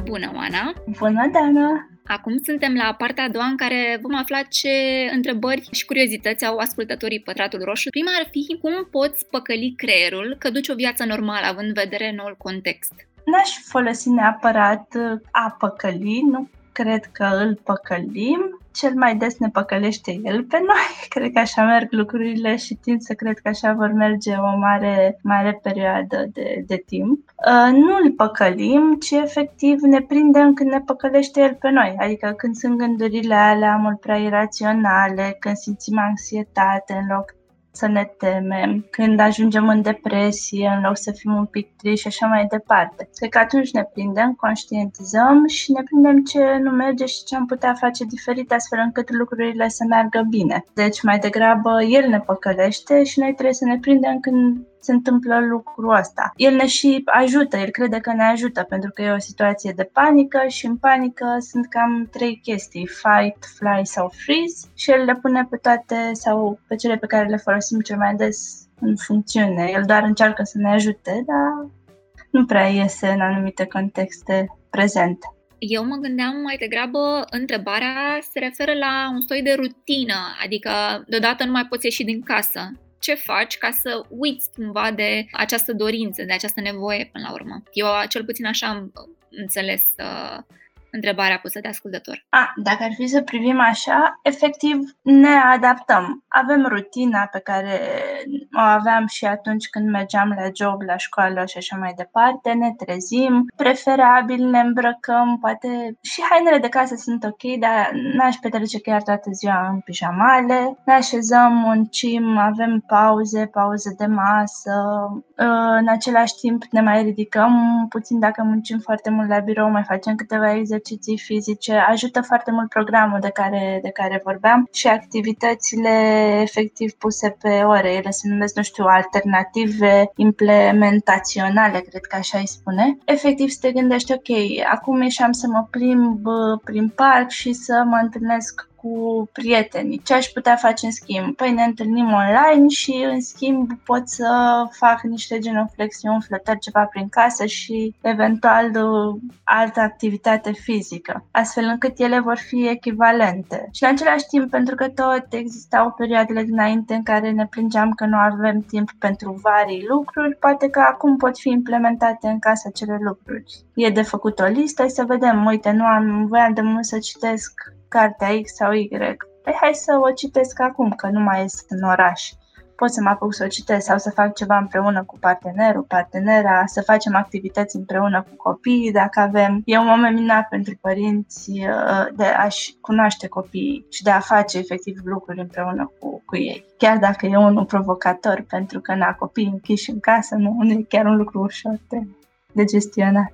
Bună, Oana! Bună, Dana! Acum suntem la partea a doua în care vom afla ce întrebări și curiozități au ascultătorii Pătratul Roșu. Prima ar fi cum poți păcăli creierul că duci o viață normală, având în vedere noul context. N-aș folosi neapărat a păcăli, nu cred că îl păcălim, cel mai des ne păcălește el pe noi. *laughs* Cred că așa merg lucrurile și tind să cred că așa vor merge o mare, mare perioadă de, de timp. Uh, nu îl păcălim, ci efectiv ne prindem când ne păcălește el pe noi. Adică când sunt gândurile alea mult prea iraționale, când simțim anxietate în loc să ne temem, când ajungem în depresie, în loc să fim un pic triști și așa mai departe. Cred că atunci ne prindem, conștientizăm și ne prindem ce nu merge și ce am putea face diferit astfel încât lucrurile să meargă bine. Deci mai degrabă el ne păcălește și noi trebuie să ne prindem când se întâmplă lucrul ăsta. El ne și ajută, el crede că ne ajută pentru că e o situație de panică și în panică sunt cam trei chestii, fight, fly sau freeze și el le pune pe toate sau pe cele pe care le folosim cel mai des în funcțiune. El doar încearcă să ne ajute, dar nu prea iese în anumite contexte prezente. Eu mă gândeam mai degrabă, întrebarea se referă la un soi de rutină, adică deodată nu mai poți ieși din casă ce faci ca să uiți cumva de această dorință, de această nevoie până la urmă. Eu cel puțin așa am înțeles uh, întrebarea pusă de ascultător. A, dacă ar fi să privim așa, efectiv ne adaptăm. Avem rutina pe care o aveam și atunci când mergeam la job, la școală și așa mai departe, ne trezim, preferabil ne îmbrăcăm, poate și hainele de casă sunt ok, dar n-aș petrece chiar toată ziua în pijamale, ne așezăm, muncim, avem pauze, pauze de masă, în același timp ne mai ridicăm puțin dacă muncim foarte mult la birou, mai facem câteva exerciții exerciții fizice, ajută foarte mult programul de care, de care vorbeam și activitățile efectiv puse pe ore. Ele se numesc, nu știu, alternative implementaționale, cred că așa îi spune. Efectiv să te gândești, ok, acum ieșeam să mă plimb prin parc și să mă întâlnesc cu prietenii. Ce aș putea face în schimb? Păi ne întâlnim online și în schimb pot să fac niște genoflexiuni, flotări ceva prin casă și eventual altă activitate fizică, astfel încât ele vor fi echivalente. Și în același timp, pentru că tot existau perioadele dinainte în care ne plângeam că nu avem timp pentru vari lucruri, poate că acum pot fi implementate în casă acele lucruri. E de făcut o listă, să vedem, uite, nu am, voiam de mult să citesc cartea X sau Y. Păi hai să o citesc acum, că nu mai este în oraș. Pot să mă apuc să o citesc sau să fac ceva împreună cu partenerul, partenera, să facem activități împreună cu copiii, dacă avem. E un moment minunat pentru părinți uh, de a-și cunoaște copiii și de a face efectiv lucruri împreună cu, cu ei. Chiar dacă e unul provocator, pentru că na, copiii închiși în casă nu, nu e chiar un lucru ușor de, de gestionat.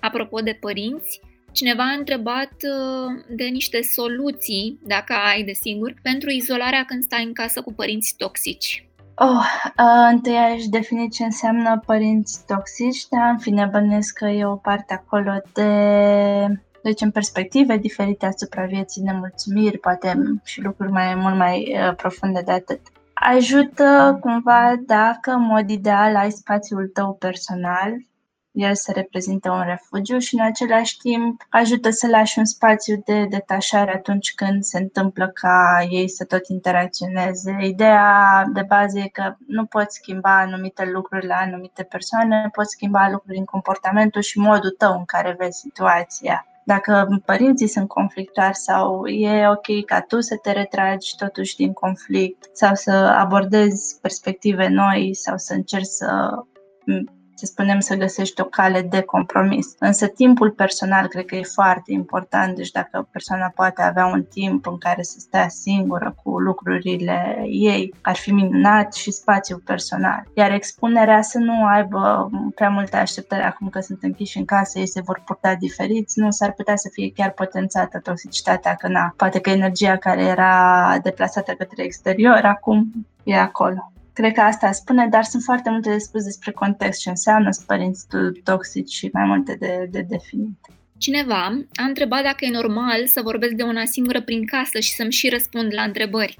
Apropo de părinți, Cineva a întrebat uh, de niște soluții, dacă ai de sigur, pentru izolarea când stai în casă cu părinți toxici. Oh, uh, întâi aș defini ce înseamnă părinți toxici, dar în fine bănesc că e o parte acolo de deci în perspective diferite asupra vieții, nemulțumiri, poate și lucruri mai mult mai uh, profunde de atât. Ajută cumva dacă în mod ideal ai spațiul tău personal el să reprezinte un refugiu și în același timp ajută să lași un spațiu de detașare atunci când se întâmplă ca ei să tot interacționeze. Ideea de bază e că nu poți schimba anumite lucruri la anumite persoane, poți schimba lucruri în comportamentul și modul tău în care vezi situația dacă părinții sunt conflictuari sau e ok ca tu să te retragi totuși din conflict sau să abordezi perspective noi sau să încerci să să spunem, să găsești o cale de compromis. Însă timpul personal cred că e foarte important, deci dacă persoana poate avea un timp în care să stea singură cu lucrurile ei, ar fi minunat și spațiul personal. Iar expunerea să nu aibă prea multe așteptări acum că sunt închiși în casă, ei se vor purta diferiți, nu s-ar putea să fie chiar potențată toxicitatea, că na, poate că energia care era deplasată către exterior acum e acolo. Cred că asta spune, dar sunt foarte multe de spus despre context, ce înseamnă părinți toxici și mai multe de, de definit. Cineva a întrebat dacă e normal să vorbesc de una singură prin casă și să-mi și răspund la întrebări.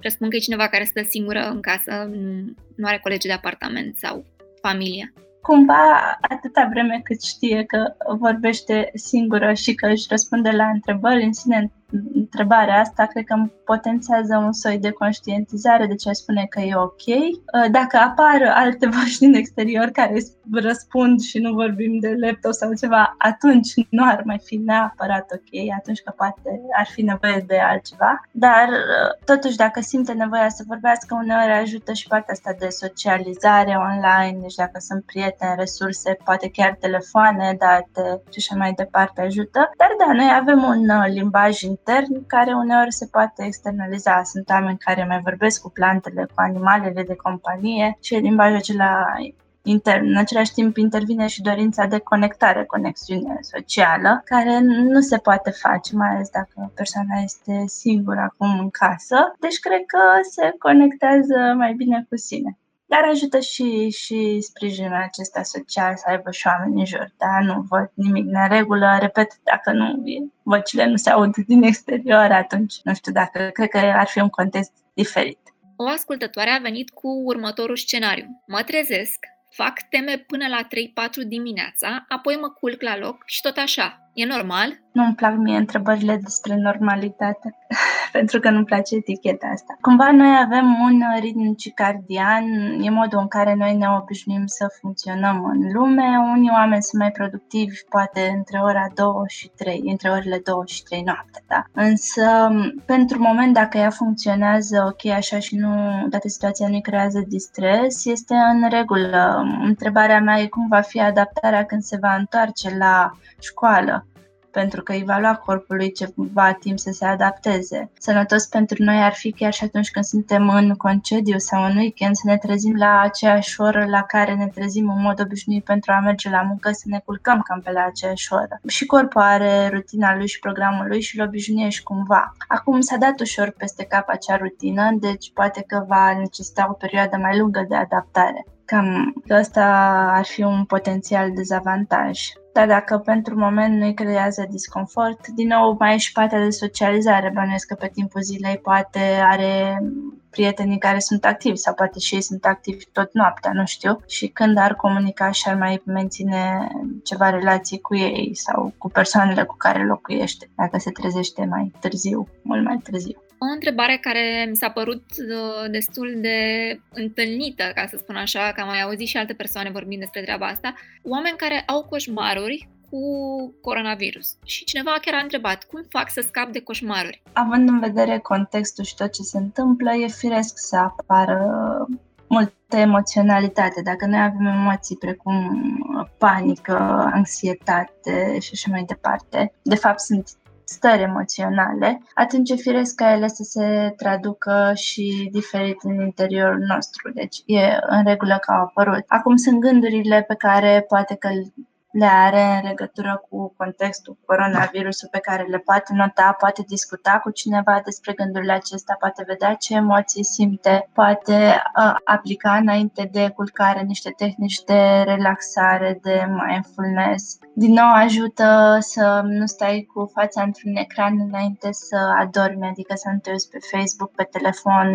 Răspund că e cineva care stă singură în casă, nu, nu are colegi de apartament sau familie. Cumva, atâta vreme cât știe că vorbește singură și că își răspunde la întrebări, în sine întrebarea asta cred că potențează un soi de conștientizare de ce spune că e ok. Uh, dacă apar alte *laughs* voci din exterior care răspund și nu vorbim de laptop sau ceva, atunci nu ar mai fi neapărat ok, atunci că poate ar fi nevoie de altceva. Dar uh, totuși dacă simte nevoia să vorbească, uneori ajută și partea asta de socializare online, deci dacă sunt prieteni, resurse, poate chiar telefoane date și așa mai departe ajută. Dar da, noi avem un uh, limbaj intern care uneori se poate externaliza. Sunt oameni care mai vorbesc cu plantele, cu animalele de companie și limbajul acela intern. În același timp intervine și dorința de conectare, conexiune socială, care nu se poate face, mai ales dacă persoana este singură acum în casă. Deci cred că se conectează mai bine cu sine. Dar ajută și, și sprijinul acesta social să aibă și oameni în jur. Da, nu văd nimic în regulă. Repet, dacă nu, vocile nu se aud din exterior, atunci nu știu dacă, cred că ar fi un context diferit. O ascultătoare a venit cu următorul scenariu. Mă trezesc, fac teme până la 3-4 dimineața, apoi mă culc la loc și tot așa. E normal? Nu-mi plac mie întrebările despre normalitate, *laughs* pentru că nu-mi place eticheta asta. Cumva noi avem un ritm circadian, e modul în care noi ne obișnuim să funcționăm în lume. Unii oameni sunt mai productivi, poate între ora 2 și 3, între orele 2 și 3 noapte, da? Însă, pentru moment, dacă ea funcționează ok așa și nu, dacă situația nu creează distres, este în regulă. Întrebarea mea e cum va fi adaptarea când se va întoarce la școală pentru că îi va lua corpului ceva timp să se adapteze. Sănătos pentru noi ar fi chiar și atunci când suntem în concediu sau în weekend să ne trezim la aceeași oră la care ne trezim în mod obișnuit pentru a merge la muncă, să ne culcăm cam pe la aceeași oră. Și corpul are rutina lui și programul lui și îl obișnuiești cumva. Acum s-a dat ușor peste cap acea rutină, deci poate că va necesita o perioadă mai lungă de adaptare. Cam ăsta ar fi un potențial dezavantaj. Dar dacă pentru moment nu-i creează disconfort, din nou mai e și partea de socializare. Bănuiesc că pe timpul zilei poate are prietenii care sunt activi sau poate și ei sunt activi tot noaptea, nu știu. Și când ar comunica și ar mai menține ceva relații cu ei sau cu persoanele cu care locuiește, dacă se trezește mai târziu, mult mai târziu. O întrebare care mi s-a părut uh, destul de întâlnită, ca să spun așa, că am mai auzit și alte persoane vorbind despre treaba asta, oameni care au coșmaruri cu coronavirus. Și cineva chiar a întrebat, cum fac să scap de coșmaruri? Având în vedere contextul și tot ce se întâmplă, e firesc să apară multă emoționalitate. Dacă noi avem emoții precum panică, anxietate și așa mai departe, de fapt sunt stări emoționale, atunci e firesc ca ele să se traducă și diferit în interiorul nostru. Deci e în regulă că au apărut. Acum sunt gândurile pe care poate că le are în legătură cu contextul coronavirusul pe care le poate nota, poate discuta cu cineva despre gândurile acestea, poate vedea ce emoții simte, poate uh, aplica înainte de culcare niște tehnici de relaxare, de mindfulness. Din nou ajută să nu stai cu fața într-un ecran înainte să adormi, adică să nu te uiți pe Facebook, pe telefon.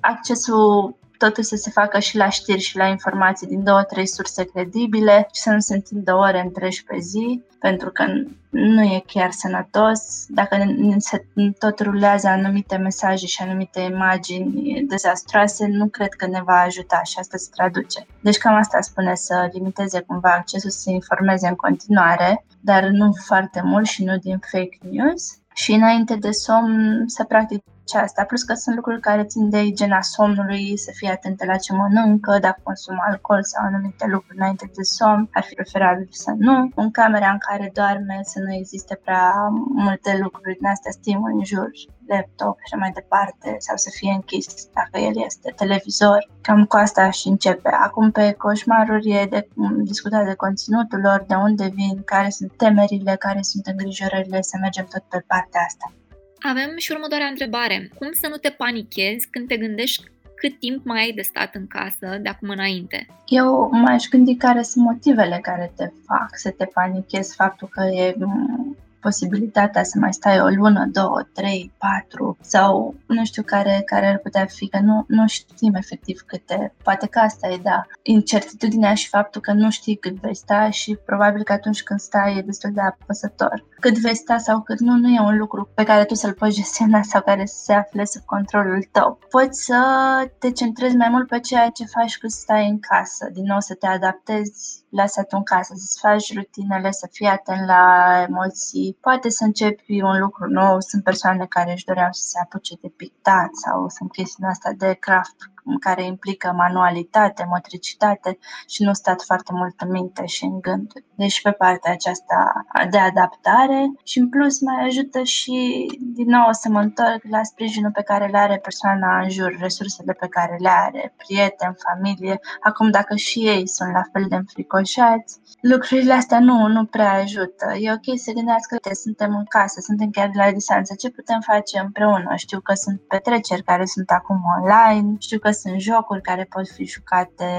Accesul totul să se facă și la știri și la informații din două, trei surse credibile și să nu se întindă ore întregi pe zi, pentru că nu e chiar sănătos. Dacă se tot rulează anumite mesaje și anumite imagini dezastroase, nu cred că ne va ajuta și asta se traduce. Deci cam asta spune să limiteze cumva accesul să se informeze în continuare, dar nu foarte mult și nu din fake news. Și înainte de somn să practic aceasta, plus că sunt lucruri care țin de igiena somnului, să fie atentă la ce mănâncă, dacă consumă alcool sau anumite lucruri înainte de somn, ar fi preferabil să nu. În camera în care doarme să nu existe prea multe lucruri din astea stimuli în jur, laptop și mai departe, sau să fie închis dacă el este televizor. Cam cu asta și începe. Acum pe coșmaruri e de discutat de conținutul lor, de unde vin, care sunt temerile, care sunt îngrijorările, să mergem tot pe partea asta. Avem și următoarea întrebare. Cum să nu te panichezi când te gândești cât timp mai ai de stat în casă de acum înainte? Eu m-aș gândi care sunt motivele care te fac să te panichezi, faptul că e posibilitatea să mai stai o lună, două, trei, patru sau nu știu care, care ar putea fi, că nu, nu știm efectiv câte. Poate că asta e, da, incertitudinea și faptul că nu știi cât vei sta și probabil că atunci când stai e destul de apăsător. Cât vei sta sau cât nu, nu e un lucru pe care tu să-l poți gestiona sau care să se afle sub controlul tău. Poți să te centrezi mai mult pe ceea ce faci când stai în casă, din nou să te adaptezi la statul în casă, să-ți faci rutinele, să fii atent la emoții, poate să începi un lucru nou, sunt persoane care își doreau să se apuce de pictat sau sunt chestiunea asta de craft care implică manualitate, motricitate și nu stat foarte mult în minte și în gânduri. Deci pe partea aceasta de adaptare și în plus mai ajută și din nou să mă întorc la sprijinul pe care le are persoana în jur, resursele pe care le are, prieteni, familie. Acum dacă și ei sunt la fel de înfricoșați, lucrurile astea nu, nu prea ajută. E ok să gândească că suntem în casă, suntem chiar la distanță, ce putem face împreună? Știu că sunt petreceri care sunt acum online, știu că sunt jocuri care pot fi jucate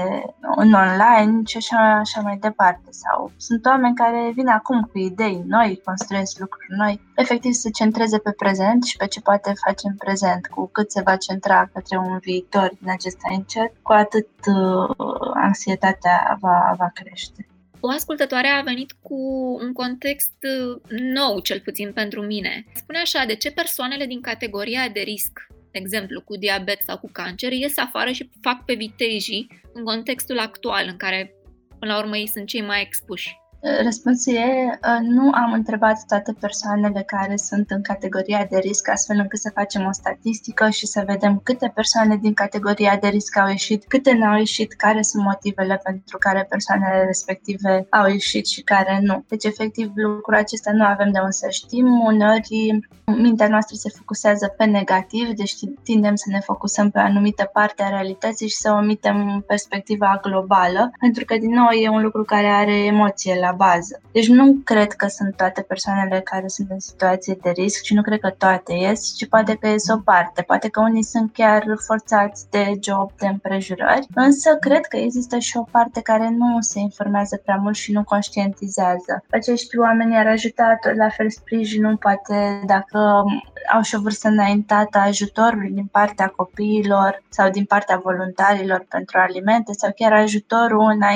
în online și așa, așa mai departe. Sau sunt oameni care vin acum cu idei noi, construiesc lucruri noi, efectiv se centreze pe prezent și pe ce poate face în prezent. Cu cât se va centra către un viitor din acesta încet, cu atât uh, anxietatea va, va crește. O ascultătoare a venit cu un context uh, nou, cel puțin pentru mine. Spune așa, de ce persoanele din categoria de risc exemplu, cu diabet sau cu cancer, ies afară și fac pe vitejii în contextul actual în care, până la urmă, ei sunt cei mai expuși. Răspunsul e, uh, nu am întrebat toate persoanele care sunt în categoria de risc, astfel încât să facem o statistică și să vedem câte persoane din categoria de risc au ieșit, câte n-au ieșit, care sunt motivele pentru care persoanele respective au ieșit și care nu. Deci, efectiv, lucrul acesta nu avem de unde să știm. Uneori, mintea noastră se focusează pe negativ, deci tindem să ne focusăm pe o anumită parte a realității și să omitem perspectiva globală, pentru că, din nou, e un lucru care are emoție la la bază. Deci nu cred că sunt toate persoanele care sunt în situație de risc și nu cred că toate ies, ci poate că ies o parte. Poate că unii sunt chiar forțați de job, de împrejurări, însă cred că există și o parte care nu se informează prea mult și nu conștientizează. Acești oameni ar ajuta la fel sprijinul, poate dacă au și o vârstă înaintată ajutorului din partea copiilor sau din partea voluntarilor pentru alimente sau chiar ajutorul în a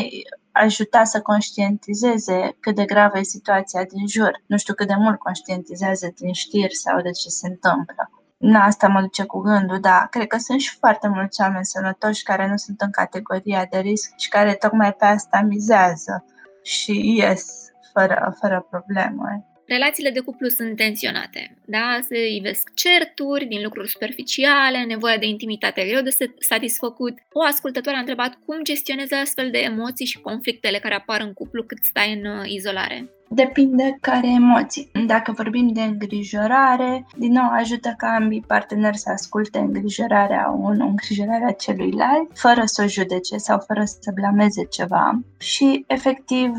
ajuta să conștientizeze cât de gravă e situația din jur. Nu știu cât de mult conștientizează din știri sau de ce se întâmplă. Na, asta mă duce cu gândul, dar cred că sunt și foarte mulți oameni sănătoși care nu sunt în categoria de risc și care tocmai pe asta mizează și ies fără, fără probleme. Relațiile de cuplu sunt tensionate, da? Se ivesc certuri din lucruri superficiale, nevoia de intimitate greu de satisfăcut. O ascultătoare a întrebat cum gestionezi astfel de emoții și conflictele care apar în cuplu cât stai în uh, izolare. Depinde care emoții. Dacă vorbim de îngrijorare, din nou ajută ca ambii parteneri să asculte îngrijorarea unul, îngrijorarea celuilalt, fără să o judece sau fără să blameze ceva. Și, efectiv,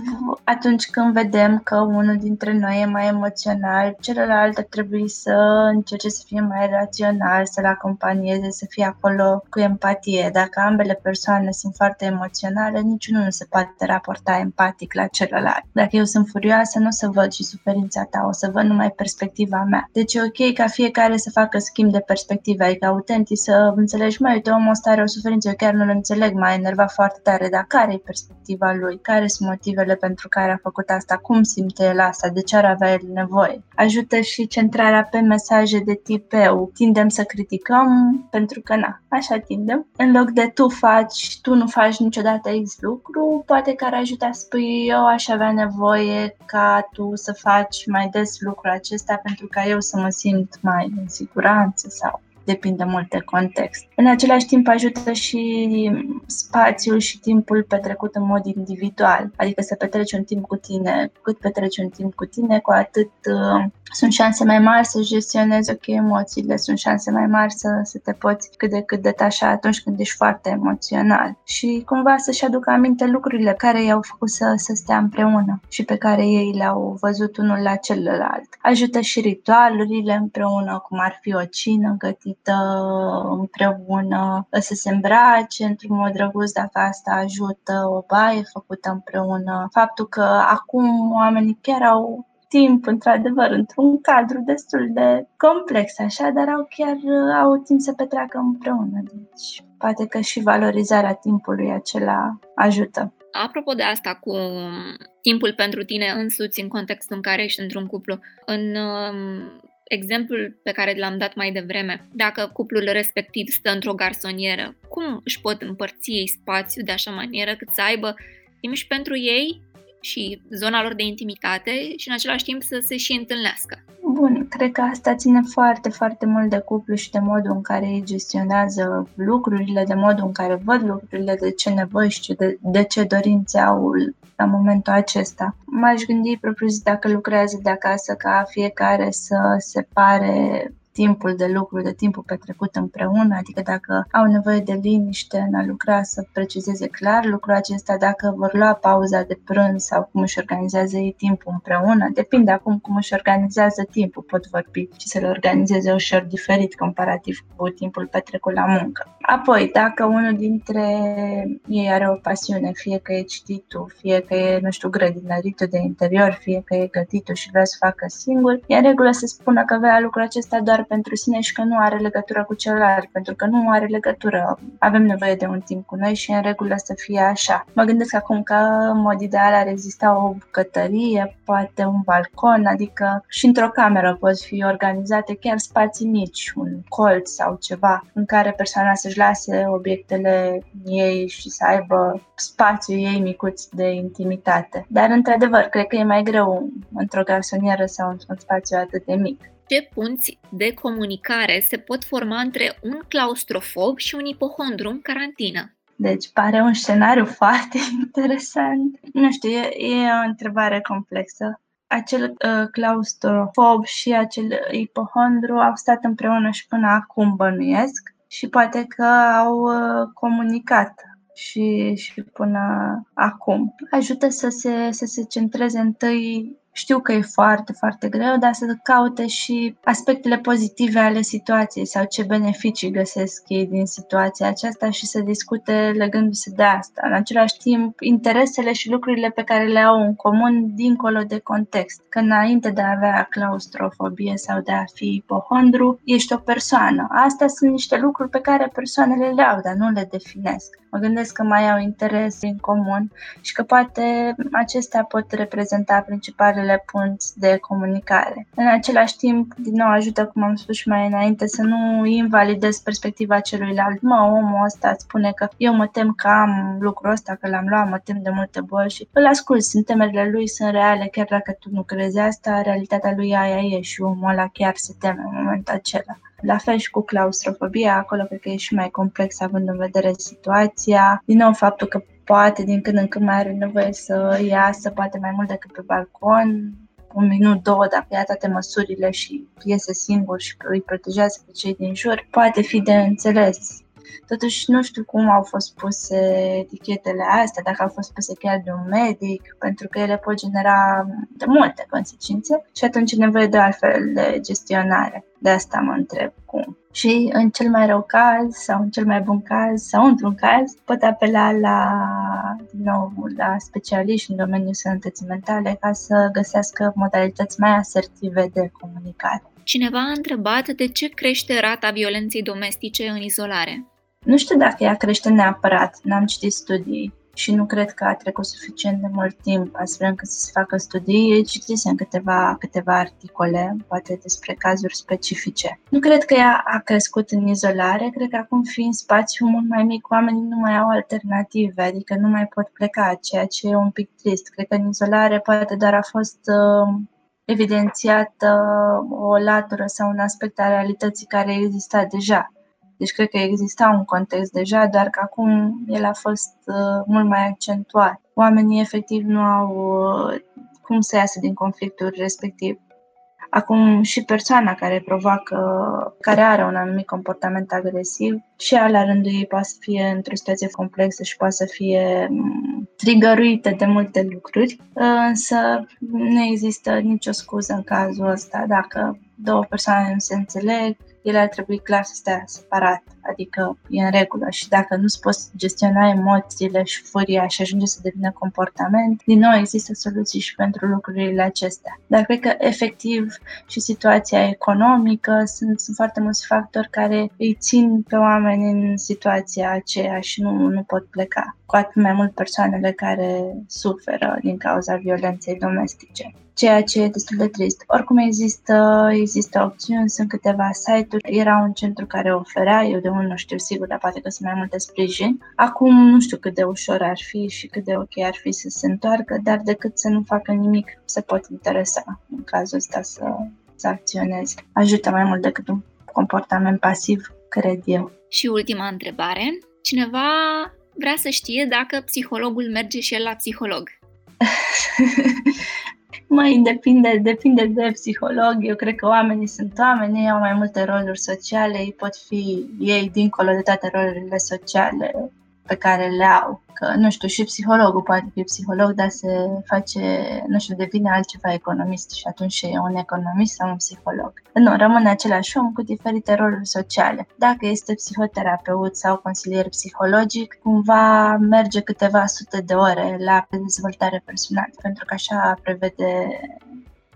atunci când vedem că unul dintre noi e mai emoțional, celălalt ar trebui să încerce să fie mai rațional, să-l acompanieze, să fie acolo cu empatie. Dacă ambele persoane sunt foarte emoționale, niciunul nu se poate raporta empatic la celălalt. Dacă eu sunt furioasă, să nu să văd și suferința ta, o să văd numai perspectiva mea. Deci e ok ca fiecare să facă schimb de perspective, adică autentic să înțelegi, mai uite, omul ăsta are o suferință, eu chiar nu-l înțeleg, m-a enervat foarte tare, dar care e perspectiva lui? Care sunt motivele pentru care a făcut asta? Cum simte el asta? De ce ar avea el nevoie? Ajută și centrarea pe mesaje de tip eu. Tindem să criticăm pentru că, na, așa tindem. În loc de tu faci, tu nu faci niciodată X lucru, poate că ar ajuta să spui eu aș avea nevoie ca tu să faci mai des lucrul acesta pentru ca eu să mă simt mai în siguranță sau depinde mult de context. În același timp ajută și spațiul și timpul petrecut în mod individual, adică să petreci un timp cu tine, cât petreci un timp cu tine, cu atât uh, sunt șanse mai mari să gestionezi ok emoțiile, sunt șanse mai mari să, să te poți cât de cât detașa atunci când ești foarte emoțional și cumva să-și aducă aminte lucrurile care i-au făcut să, să stea împreună și pe care ei le-au văzut unul la celălalt. Ajută și ritualurile împreună, cum ar fi o cină gătită împreună, să se îmbrace într-un mod drăguț dacă asta ajută, o baie făcută împreună. Faptul că acum oamenii chiar au timp, într-adevăr, într-un cadru destul de complex, așa, dar au chiar au timp să petreacă împreună. Deci, poate că și valorizarea timpului acela ajută. Apropo de asta cu timpul pentru tine însuți în contextul în care ești într-un cuplu, în um, exemplul pe care l-am dat mai devreme, dacă cuplul respectiv stă într-o garsonieră, cum își pot împărți ei spațiu de așa manieră cât să aibă timp și pentru ei și zona lor de intimitate și în același timp să se și întâlnească. Bun, cred că asta ține foarte, foarte mult de cuplu și de modul în care ei gestionează lucrurile, de modul în care văd lucrurile, de ce nevoi și de, de ce dorințe au la momentul acesta. M-aș gândi propriu zis dacă lucrează de acasă ca fiecare să separe timpul de lucru, de timpul petrecut împreună, adică dacă au nevoie de liniște în a lucra, să precizeze clar lucrul acesta, dacă vor lua pauza de prânz sau cum își organizează ei timpul împreună, depinde acum cum își organizează timpul, pot vorbi și să-l organizeze ușor diferit comparativ cu timpul petrecut la muncă. Apoi, dacă unul dintre ei are o pasiune, fie că e cititul, fie că e, nu știu, grădinăritul de interior, fie că e gătitul și vrea să facă singur, e în regulă să spună că vrea lucrul acesta doar pentru sine și că nu are legătură cu celălalt, pentru că nu are legătură. Avem nevoie de un timp cu noi și e în regulă să fie așa. Mă gândesc acum că în mod ideal ar exista o bucătărie, poate un balcon, adică și într-o cameră pot fi organizate chiar spații mici, un colț sau ceva în care persoana să-și lase obiectele ei și să aibă spațiul ei micuț de intimitate. Dar, într-adevăr, cred că e mai greu într-o garsonieră sau într-un spațiu atât de mic ce punți de comunicare se pot forma între un claustrofob și un ipohondru în carantină? Deci pare un scenariu *laughs* foarte interesant. Nu știu, e, e o întrebare complexă. Acel uh, claustrofob și acel ipohondru au stat împreună și până acum bănuiesc și poate că au uh, comunicat și, și până acum. Ajută să se, să se centreze întâi știu că e foarte, foarte greu, dar să caute și aspectele pozitive ale situației sau ce beneficii găsesc ei din situația aceasta și să discute legându-se de asta. În același timp, interesele și lucrurile pe care le au în comun dincolo de context. Că înainte de a avea claustrofobie sau de a fi ipohondru, ești o persoană. Astea sunt niște lucruri pe care persoanele le au, dar nu le definesc. Mă gândesc că mai au interese în comun și că poate acestea pot reprezenta principalele principalele punți de comunicare. În același timp, din nou ajută, cum am spus și mai înainte, să nu invalidez perspectiva celuilalt. Mă, omul ăsta spune că eu mă tem că am lucrul ăsta, că l-am luat, mă tem de multe boli și îl ascult, sunt temerile lui, sunt reale, chiar dacă tu nu crezi asta, realitatea lui aia e și omul ăla chiar se teme în momentul acela. La fel și cu claustrofobia, acolo cred că e și mai complex având în vedere situația. Din nou, faptul că poate din când în când mai are nevoie să iasă, poate mai mult decât pe balcon, un minut, două, dacă ia toate măsurile și iese singur și îi protejează pe cei din jur, poate fi de înțeles. Totuși nu știu cum au fost puse etichetele astea, dacă au fost puse chiar de un medic, pentru că ele pot genera de multe consecințe și atunci e nevoie de altfel de gestionare. De asta mă întreb cum. Și în cel mai rău caz sau în cel mai bun caz sau într-un caz pot apela la, din nou, la specialiști în domeniul sănătății mentale ca să găsească modalități mai asertive de comunicare. Cineva a întrebat de ce crește rata violenței domestice în izolare. Nu știu dacă ea crește neapărat, n-am citit studii și nu cred că a trecut suficient de mult timp astfel încât să se facă studii. Citisem câteva, câteva articole, poate despre cazuri specifice. Nu cred că ea a crescut în izolare, cred că acum fiind spațiu mult mai mic, oamenii nu mai au alternative, adică nu mai pot pleca, ceea ce e un pic trist. Cred că în izolare poate doar a fost uh, evidențiat o latură sau un aspect al realității care exista deja. Deci cred că exista un context deja, doar că acum el a fost uh, mult mai accentuat. Oamenii efectiv nu au uh, cum să iasă din conflictul respectiv. Acum și persoana care provoacă, care are un anumit comportament agresiv și ea la rândul ei poate să fie într-o situație complexă și poate să fie mm, trigăruită de multe lucruri, însă nu există nicio scuză în cazul ăsta. Dacă două persoane nu se înțeleg, ele ar trebui clar să stea separat, adică e în regulă și dacă nu-ți poți gestiona emoțiile și furia și ajunge să devină comportament, din nou există soluții și pentru lucrurile acestea. Dar cred că efectiv și situația economică sunt, sunt foarte mulți factori care îi țin pe oameni în situația aceea și nu, nu pot pleca, cu atât mai mult persoanele care suferă din cauza violenței domestice ceea ce e destul de trist. Oricum există, există opțiuni, sunt câteva site-uri, era un centru care oferea, eu de unul nu știu sigur, dar poate că sunt mai multe sprijin. Acum nu știu cât de ușor ar fi și cât de ok ar fi să se întoarcă, dar decât să nu facă nimic, se pot interesa în cazul ăsta să, să acționeze. Ajută mai mult decât un comportament pasiv, cred eu. Și ultima întrebare. Cineva vrea să știe dacă psihologul merge și el la psiholog. *laughs* Mai depinde, depinde de psiholog. Eu cred că oamenii sunt oameni, ei au mai multe roluri sociale, ei pot fi ei dincolo de toate rolurile sociale pe care le au. Că, nu știu, și psihologul poate fi psiholog, dar se face, nu știu, devine altceva economist și atunci e un economist sau un psiholog. Nu, rămâne același om cu diferite roluri sociale. Dacă este psihoterapeut sau consilier psihologic, cumva merge câteva sute de ore la dezvoltare personală, pentru că așa prevede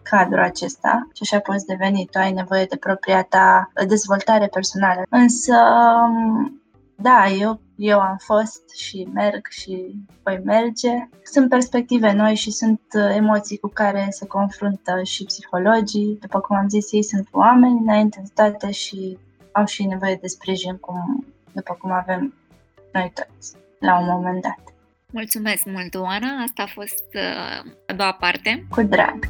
cadrul acesta și așa poți deveni. Tu ai nevoie de propria ta dezvoltare personală. Însă, da, eu eu am fost și merg și voi merge. Sunt perspective noi și sunt uh, emoții cu care se confruntă și psihologii. După cum am zis, ei sunt oameni înainte de toate și au și nevoie de sprijin, cum, după cum avem noi toți, la un moment dat. Mulțumesc mult, Oana. Asta a fost uh, a doua parte. Cu drag.